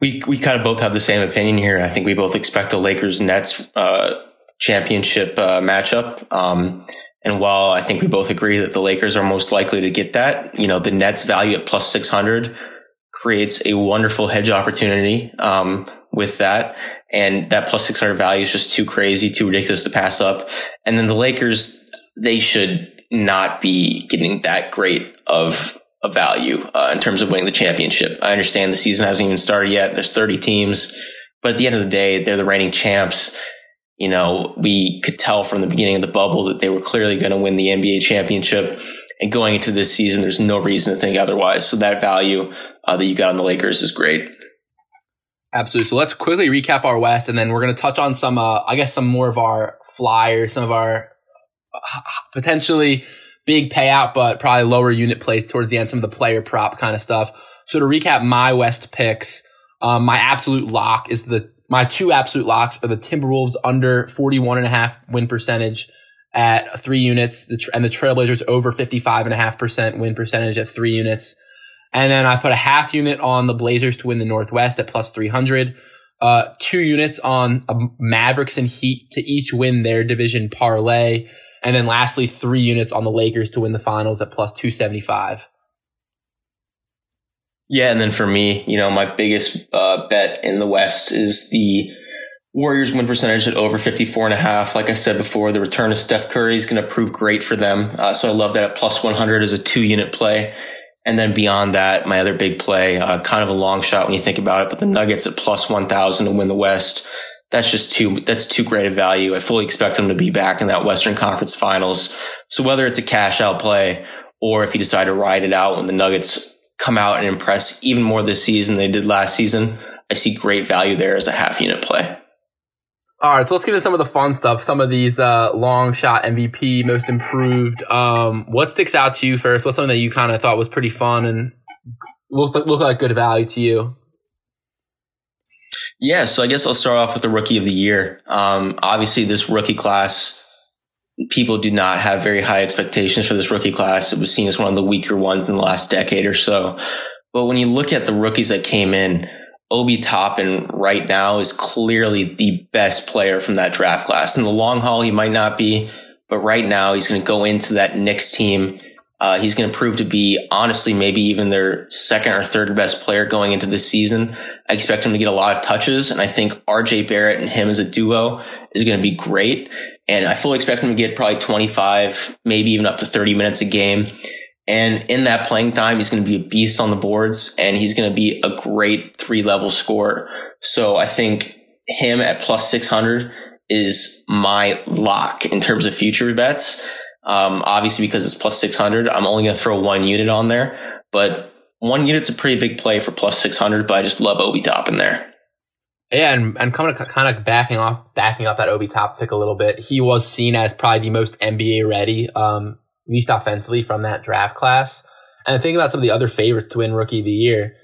we, we kind of both have the same opinion here. I think we both expect the Lakers Nets, uh, championship, uh, matchup. Um, and while I think we both agree that the Lakers are most likely to get that, you know, the Nets value at plus 600 creates a wonderful hedge opportunity, um, with that. And that plus 600 value is just too crazy, too ridiculous to pass up. And then the Lakers, they should not be getting that great of a value uh, in terms of winning the championship. I understand the season hasn't even started yet. There's 30 teams, but at the end of the day, they're the reigning champs. You know, we could tell from the beginning of the bubble that they were clearly going to win the NBA championship. And going into this season, there's no reason to think otherwise. So that value uh, that you got on the Lakers is great. Absolutely. So let's quickly recap our West, and then we're going to touch on some, uh, I guess, some more of our flyers, some of our uh, potentially big payout, but probably lower unit plays towards the end, some of the player prop kind of stuff. So to recap my West picks, um, my absolute lock is the, my two absolute locks are the Timberwolves under 41 and a half win percentage at three units, and the Trailblazers over 55 and a half percent win percentage at three units. And then I put a half unit on the Blazers to win the Northwest at plus 300. Uh, two units on Mavericks and Heat to each win their division parlay. And then lastly, three units on the Lakers to win the finals at plus 275. Yeah. And then for me, you know, my biggest uh, bet in the West is the Warriors win percentage at over 54 and a half. Like I said before, the return of Steph Curry is going to prove great for them. Uh, so I love that at plus 100 as a two unit play. And then beyond that, my other big play, uh, kind of a long shot when you think about it, but the Nuggets at plus 1000 to win the West. That's just too, that's too great a value. I fully expect them to be back in that Western Conference finals. So whether it's a cash out play or if you decide to ride it out when the Nuggets come out and impress even more this season than they did last season, I see great value there as a half unit play. All right, so let's get into some of the fun stuff. Some of these uh, long shot MVP, most improved. Um, what sticks out to you first? What's something that you kind of thought was pretty fun and looked looked like good value to you? Yeah, so I guess I'll start off with the rookie of the year. Um, obviously, this rookie class, people do not have very high expectations for this rookie class. It was seen as one of the weaker ones in the last decade or so. But when you look at the rookies that came in, Obi Toppin right now is clearly the best player from that draft class. In the long haul, he might not be, but right now he's going to go into that Knicks team. Uh, he's going to prove to be honestly maybe even their second or third best player going into this season. I expect him to get a lot of touches, and I think RJ Barrett and him as a duo is going to be great. And I fully expect him to get probably 25, maybe even up to 30 minutes a game. And in that playing time, he's going to be a beast on the boards and he's going to be a great three level scorer. So I think him at plus 600 is my lock in terms of future bets. Um, obviously because it's plus 600, I'm only going to throw one unit on there, but one unit's a pretty big play for plus 600, but I just love Obi Toppin there. Yeah, and, and coming kind of backing off, backing up that Obi top pick a little bit, he was seen as probably the most NBA ready. Um, least offensively from that draft class. And think about some of the other favorites to win Rookie of the Year.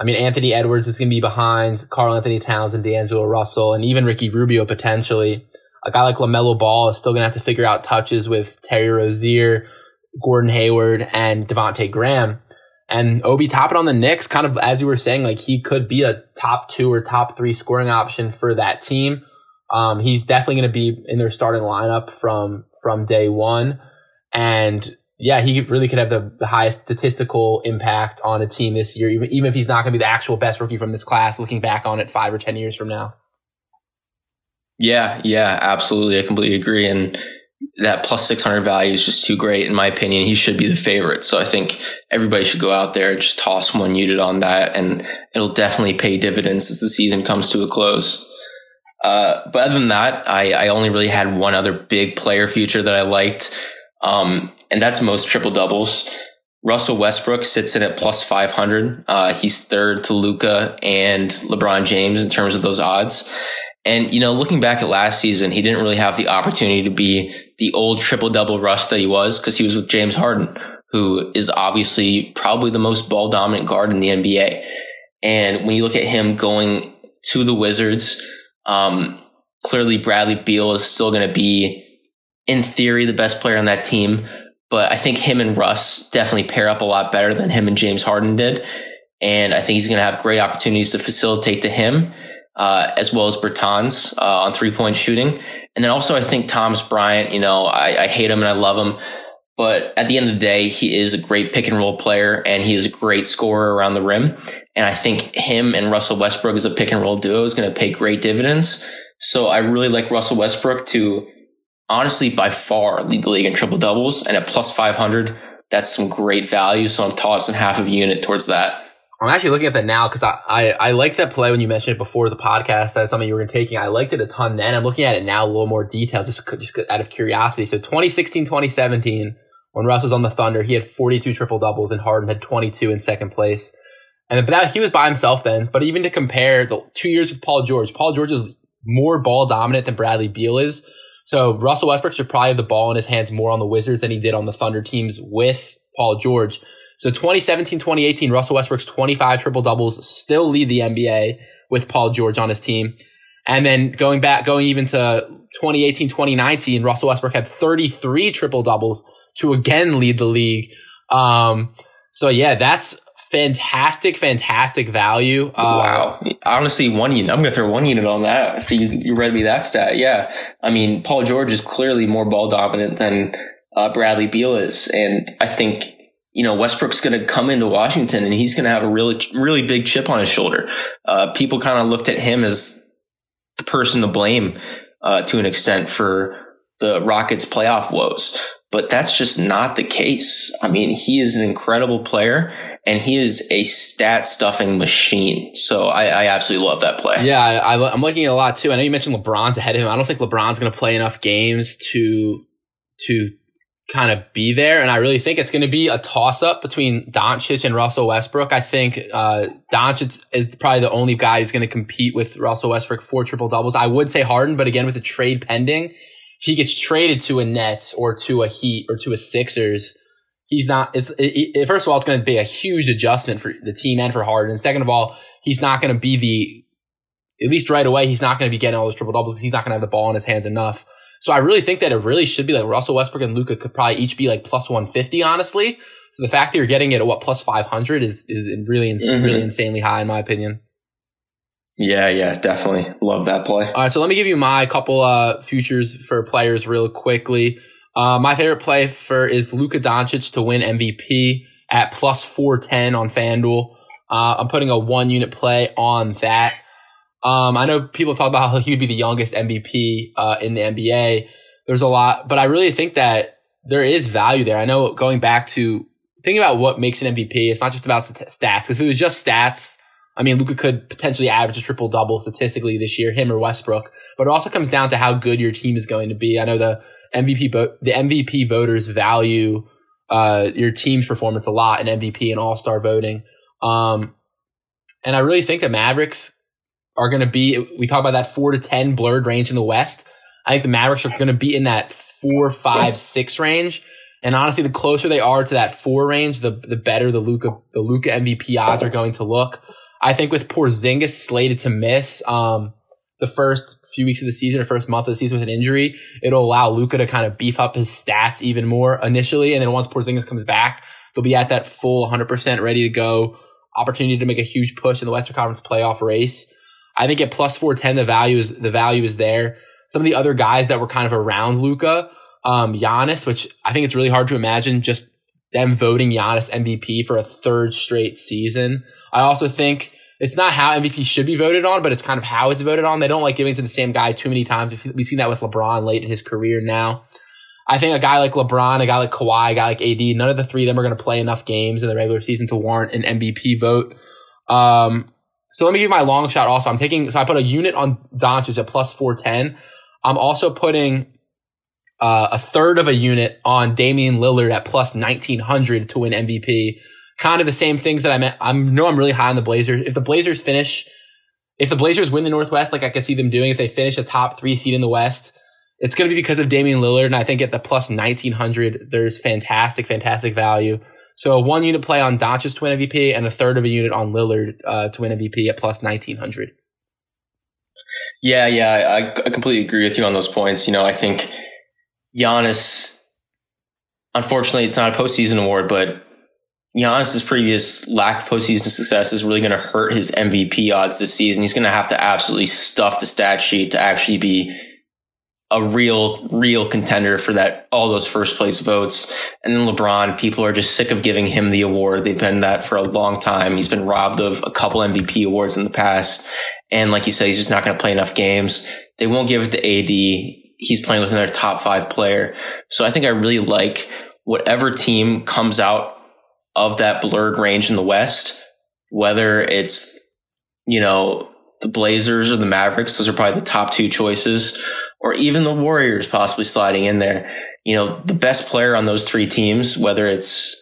I mean, Anthony Edwards is going to be behind Karl-Anthony Towns and D'Angelo Russell, and even Ricky Rubio potentially. A guy like LaMelo Ball is still going to have to figure out touches with Terry Rozier, Gordon Hayward, and Devonte Graham. And Obi Toppin on the Knicks, kind of as you were saying, like he could be a top two or top three scoring option for that team. Um, he's definitely going to be in their starting lineup from from day one, and yeah, he really could have the, the highest statistical impact on a team this year, even, even if he's not going to be the actual best rookie from this class. Looking back on it five or ten years from now. Yeah, yeah, absolutely. I completely agree, and that plus 600 value is just too great in my opinion. He should be the favorite. So I think everybody should go out there and just toss one unit on that and it'll definitely pay dividends as the season comes to a close. Uh, but other than that, I, I only really had one other big player future that I liked. Um, and that's most triple doubles. Russell Westbrook sits in at plus 500. Uh, he's third to Luka and LeBron James in terms of those odds. And, you know, looking back at last season, he didn't really have the opportunity to be the old triple double Russ that he was because he was with James Harden, who is obviously probably the most ball dominant guard in the NBA. And when you look at him going to the Wizards, um, clearly Bradley Beal is still going to be, in theory, the best player on that team. But I think him and Russ definitely pair up a lot better than him and James Harden did. And I think he's going to have great opportunities to facilitate to him uh, as well as Bertans uh, on three point shooting. And then also, I think Thomas Bryant, you know, I, I, hate him and I love him. But at the end of the day, he is a great pick and roll player and he is a great scorer around the rim. And I think him and Russell Westbrook as a pick and roll duo is going to pay great dividends. So I really like Russell Westbrook to honestly by far lead the league in triple doubles. And at plus 500, that's some great value. So I'm tossing half of a unit towards that. I'm actually looking at that now because I, I, I liked that play when you mentioned it before the podcast as something you were taking. I liked it a ton then. I'm looking at it now a little more detail just, just out of curiosity. So 2016, 2017, when Russ was on the Thunder, he had 42 triple doubles and Harden had 22 in second place. And but that, he was by himself then. But even to compare the two years with Paul George, Paul George is more ball dominant than Bradley Beal is. So Russell Westbrook should probably have the ball in his hands more on the Wizards than he did on the Thunder teams with Paul George. So 2017, 2018, Russell Westbrook's 25 triple doubles still lead the NBA with Paul George on his team. And then going back, going even to 2018, 2019, Russell Westbrook had 33 triple doubles to again lead the league. Um, so yeah, that's fantastic, fantastic value. Uh, wow. Honestly, one unit. I'm going to throw one unit on that after you, you read me that stat. Yeah. I mean, Paul George is clearly more ball dominant than uh, Bradley Beal is. And I think you know, Westbrook's going to come into Washington and he's going to have a really, really big chip on his shoulder. Uh, people kind of looked at him as the person to blame, uh, to an extent for the Rockets playoff woes, but that's just not the case. I mean, he is an incredible player and he is a stat stuffing machine. So I, I absolutely love that play. Yeah, I, am looking at a lot too. I know you mentioned LeBron's ahead of him. I don't think LeBron's going to play enough games to to kind of be there. And I really think it's going to be a toss up between Doncic and Russell Westbrook. I think uh, Doncic is probably the only guy who's going to compete with Russell Westbrook for triple doubles. I would say Harden, but again, with the trade pending, if he gets traded to a Nets or to a Heat or to a Sixers, he's not. It's it, it, first of all, it's going to be a huge adjustment for the team and for Harden. And second of all, he's not going to be the at least right away. He's not going to be getting all those triple doubles because he's not going to have the ball in his hands enough. So I really think that it really should be like Russell Westbrook and Luka could probably each be like plus 150, honestly. So the fact that you're getting it at what plus 500 is, is really, mm-hmm. really insanely high in my opinion. Yeah, yeah, definitely love that play. All right, so let me give you my couple uh, futures for players real quickly. Uh, my favorite play for is Luka Doncic to win MVP at plus 410 on FanDuel. Uh, I'm putting a one unit play on that. Um, I know people talk about how he would be the youngest MVP uh, in the NBA. There's a lot, but I really think that there is value there. I know going back to thinking about what makes an MVP, it's not just about stats. Because if it was just stats, I mean, Luka could potentially average a triple double statistically this year, him or Westbrook. But it also comes down to how good your team is going to be. I know the MVP the MVP voters value uh, your team's performance a lot in MVP and All Star voting. Um, and I really think the Mavericks are going to be, we talk about that four to 10 blurred range in the West. I think the Mavericks are going to be in that four, five, six range. And honestly, the closer they are to that four range, the the better the Luka the Luka MVP odds are going to look. I think with Porzingis slated to miss um, the first few weeks of the season or first month of the season with an injury, it'll allow Luka to kind of beef up his stats even more initially, and then once Porzingis comes back, they'll be at that full 100% ready to go opportunity to make a huge push in the Western Conference playoff race. I think at plus 410, the value is the value is there. Some of the other guys that were kind of around Luka, um, Giannis, which I think it's really hard to imagine just them voting Giannis MVP for a third straight season. I also think it's not how MVP should be voted on, but it's kind of how it's voted on. They don't like giving to the same guy too many times. We've seen that with LeBron late in his career now. I think a guy like LeBron, a guy like Kawhi, a guy like AD, none of the three of them are going to play enough games in the regular season to warrant an MVP vote. Um, so let me give my long shot also. I'm taking, so I put a unit on Doncic at plus 410. I'm also putting uh, a third of a unit on Damian Lillard at plus 1900 to win MVP. Kind of the same things that I meant. I know I'm really high on the Blazers. If the Blazers finish, if the Blazers win the Northwest, like I can see them doing, if they finish a top three seed in the West, it's going to be because of Damian Lillard. And I think at the plus 1900, there's fantastic, fantastic value. So one unit play on Doncic to win MVP and a third of a unit on Lillard uh, to win MVP at plus 1900. Yeah, yeah, I, I completely agree with you on those points. You know, I think Giannis, unfortunately, it's not a postseason award, but Giannis's previous lack of postseason success is really going to hurt his MVP odds this season. He's going to have to absolutely stuff the stat sheet to actually be a real, real contender for that, all those first place votes. And then LeBron, people are just sick of giving him the award. They've been that for a long time. He's been robbed of a couple MVP awards in the past. And like you said, he's just not going to play enough games. They won't give it to AD. He's playing with another top five player. So I think I really like whatever team comes out of that blurred range in the West, whether it's, you know, the Blazers or the Mavericks. Those are probably the top two choices or even the Warriors possibly sliding in there. You know, the best player on those three teams, whether it's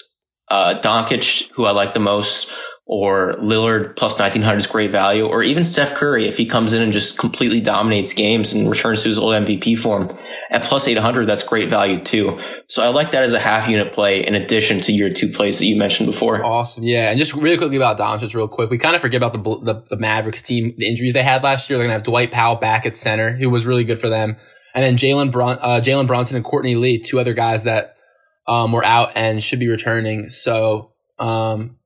uh, Doncic, who I like the most, or Lillard plus 1900 is great value, or even Steph Curry if he comes in and just completely dominates games and returns to his old MVP form at plus 800, that's great value too. So I like that as a half unit play in addition to your two plays that you mentioned before. Awesome. Yeah. And just really quickly about Doncic real quick. We kind of forget about the, the, the Mavericks team, the injuries they had last year. They're going to have Dwight Powell back at center, who was really good for them. And then Jalen Brun- uh, Jalen Brunson and Courtney Lee, two other guys that um, were out and should be returning. So um,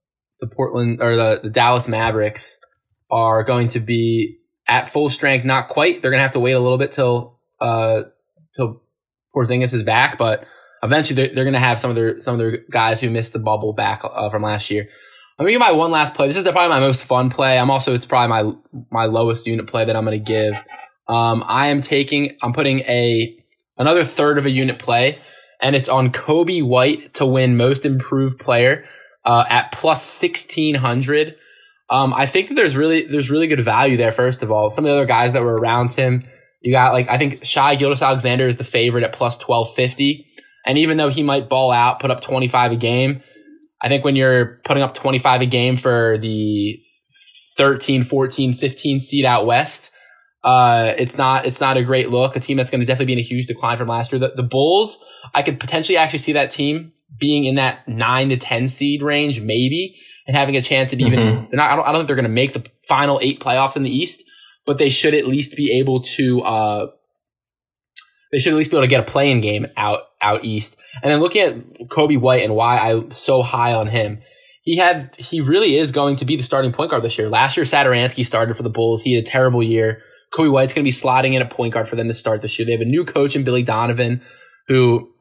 the Portland or the, the Dallas Mavericks are going to be at full strength. Not quite. They're going to have to wait a little bit till uh, till Porzingis is back, but eventually they're, they're going to have some of their some of their guys who missed the bubble back uh, from last year. Let me give my one last play. This is probably my most fun play. I'm also it's probably my my lowest unit play that I'm going to give. Um, I am taking I'm putting a another third of a unit play, and it's on Coby White to win Most Improved Player uh, at plus sixteen hundred. Um, I think that there's really there's really good value there. First of all, some of the other guys that were around him, you got like I think Shai Gilgeous-Alexander is the favorite at plus twelve fifty, and even though he might ball out, put up twenty five a game, I think when you're putting up twenty five a game for the 13, 14, 15 seed out west, uh, it's not it's not a great look. A team that's going to definitely be in a huge decline from last year. The, the Bulls, I could potentially actually see that team being in that nine to ten seed range, maybe, and having a chance at even. Mm-hmm. They're not. I don't, I don't think they're going to make the final eight playoffs in the East, but they should at least be able to. Uh, they should at least be able to get a play-in game out out east. And then looking at Coby White and why I'm so high on him, he had he really is going to be the starting point guard this year. Last year, Satoransky started for the Bulls. He had a terrible year. Coby White's going to be slotting in a point guard for them to start this year. They have a new coach in Billy Donovan, who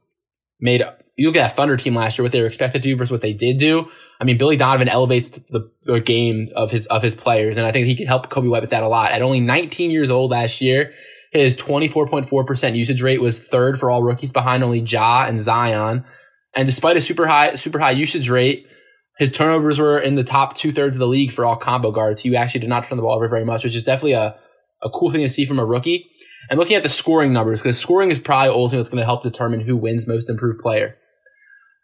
made you look at that Thunder team last year, what they were expected to do versus what they did do. I mean, Billy Donovan elevates the, the game of his of his players, and I think he can help Coby White with that a lot. At only 19 years old last year, his 24.4% usage rate was third for all rookies, behind only Ja and Zion. And despite a super high super high usage rate, his turnovers were in the top two thirds of the league for all combo guards. He actually did not turn the ball over very much, which is definitely a a cool thing to see from a rookie. And looking at the scoring numbers, because scoring is probably ultimately what's going to help determine who wins most improved player.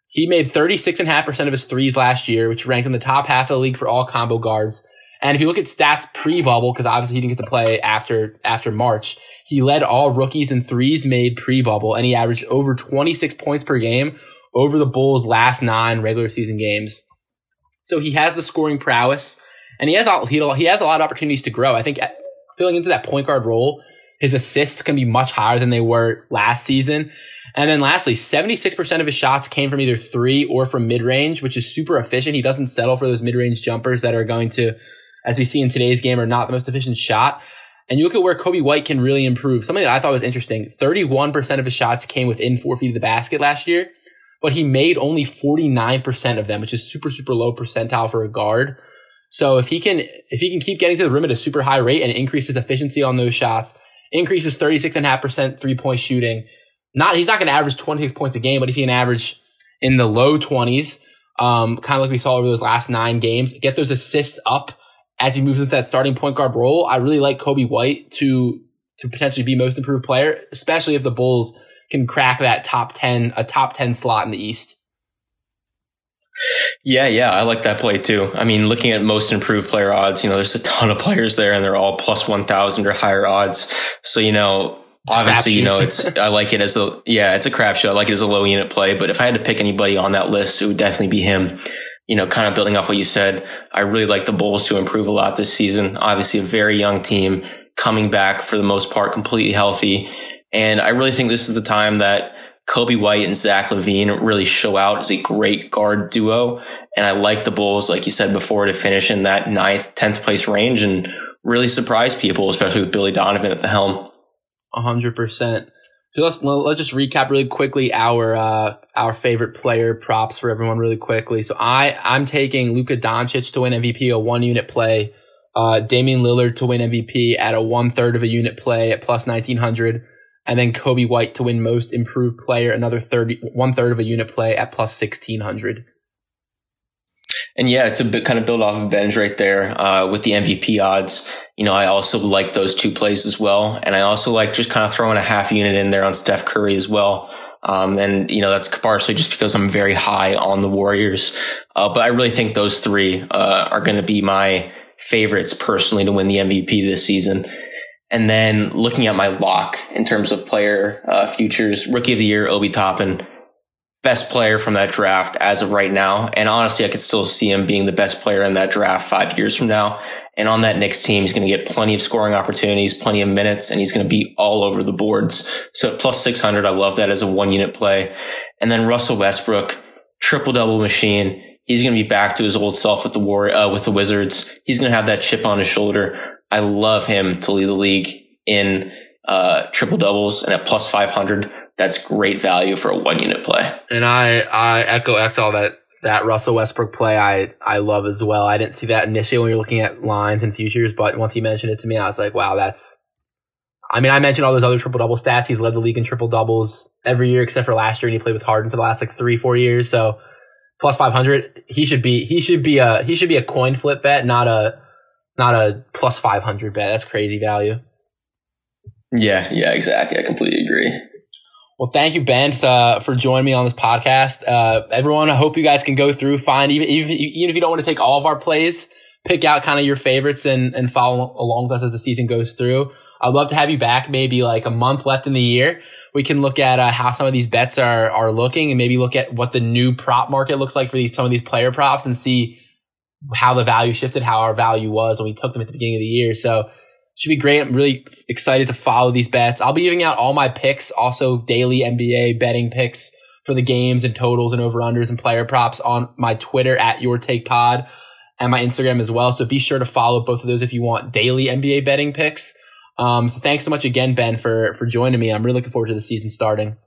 He made 36.5% of his threes last year, which ranked in the top half of the league for all combo guards. And if you look at stats pre-bubble, because obviously he didn't get to play after after March, he led all rookies in threes made pre-bubble, and he averaged over 26 points per game, over the Bulls' last nine regular season games. So he has the scoring prowess, and he has he has a lot of opportunities to grow. I think uh, filling into that point guard role, his assists can be much higher than they were last season. And then lastly, 76% of his shots came from either three or from mid range, which is super efficient. He doesn't settle for those mid range jumpers that are going to, as we see in today's game, are not the most efficient shot. And you look at where Coby White can really improve. Something that I thought was interesting. 31% of his shots came within four feet of the basket last year, but he made only 49% of them, which is super, super low percentile for a guard. So if he can, if he can keep getting to the rim at a super high rate and increase his efficiency on those shots, increases 36.5% three point shooting, not, he's not going to average 26 points a game, but if he can average in the low 20s, um, kind of like we saw over those last nine games, get those assists up as he moves into that starting point guard role. I really like Coby White to, to potentially be most improved player, especially if the Bulls can crack that top 10, a top 10 slot in the East. Yeah, yeah, I like that play too. I mean, looking at most improved player odds, you know, there's a ton of players there and they're all plus 1000 or higher odds. So, you know, obviously, you know, it's, I like it as a, yeah, it's a crapshoot. I like it as a low unit play, but if I had to pick anybody on that list, it would definitely be him. You know, kind of building off what you said, I really like the Bulls to improve a lot this season. Obviously, a very young team coming back for the most part completely healthy. And I really think this is the time that Coby White and Zach LaVine really show out as a great guard duo. And I like the Bulls, like you said before, to finish in that ninth, 10th place range and really surprise people, especially with Billy Donovan at the helm. A hundred percent. So let's let's just recap really quickly our uh, our favorite player props for everyone really quickly. So I I'm taking Luka Doncic to win MVP a one unit play, uh, Damian Lillard to win MVP at a one third of a unit play at plus nineteen hundred and then Coby White to win most improved player, another 30, one third of a unit play at plus 1600. And yeah, to kind of build off of Ben's right there uh, with the MVP odds, you know, I also like those two plays as well. And I also like just kind of throwing a half unit in there on Steph Curry as well. Um, and, you know, that's partially just because I'm very high on the Warriors. Uh, but I really think those three uh, are going to be my favorites personally to win the MVP this season. And then looking at my lock in terms of player uh, futures, rookie of the year, Obi Toppin, best player from that draft as of right now. And honestly, I could still see him being the best player in that draft five years from now. And on that Knicks team, he's going to get plenty of scoring opportunities, plenty of minutes, and he's going to be all over the boards. So at plus 600, I love that as a one unit play. And then Russell Westbrook, triple double machine. He's going to be back to his old self with the war, uh, with the Wizards. He's going to have that chip on his shoulder. I love him to lead the league in uh, triple doubles and at plus 500. That's great value for a one unit play. And I, I echo echo that that Russell Westbrook play I, I love as well. I didn't see that initially when you're looking at lines and futures, but once he mentioned it to me, I was like, wow, that's I mean, I mentioned all those other triple double stats. He's led the league in triple doubles every year except for last year, and he played with Harden for the last like three, four years. So plus five hundred, he should be he should be a he should be a coin flip bet, not a not a plus 500 bet. That's crazy value. Yeah, yeah, exactly. I completely agree. Well, thank you, Ben, uh, for joining me on this podcast. Uh, everyone, I hope you guys can go through, find even, even, even if you don't want to take all of our plays, pick out kind of your favorites and, and follow along with us as the season goes through. I'd love to have you back maybe like a month left in the year. We can look at uh, how some of these bets are, are looking and maybe look at what the new prop market looks like for these, some of these player props and see how the value shifted, how our value was when we took them at the beginning of the year. So should be great. I'm really excited to follow these bets. I'll be giving out all my picks, also daily NBA betting picks for the games and totals and over unders and player props on my Twitter at your take pod and my Instagram as well. So be sure to follow both of those if you want daily NBA betting picks. Um, so thanks so much again, Ben, for, for joining me. I'm really looking forward to the season starting.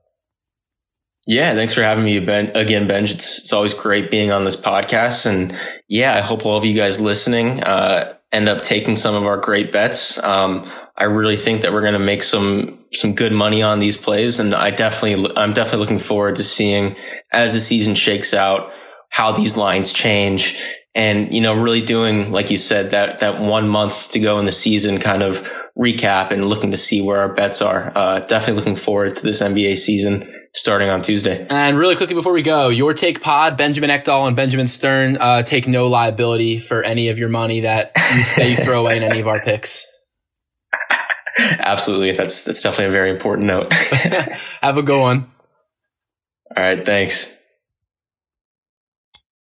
Yeah, thanks for having me ben, again, Benj. It's, it's always great being on this podcast. And yeah, I hope all of you guys listening uh, end up taking some of our great bets. Um, I really think that we're going to make some some good money on these plays, and I definitely I'm definitely looking forward to seeing as the season shakes out how these lines change and you know really doing like you said that that one month to go in the season kind of recap and looking to see where our bets are. Uh, definitely looking forward to this nba season starting on tuesday. And really quickly before we go your take pod benjamin ekdahl and benjamin stern uh, take no liability for any of your money that you, that you throw away in any of our picks. Absolutely. That's that's definitely a very important note. Have a good one. All right. Thanks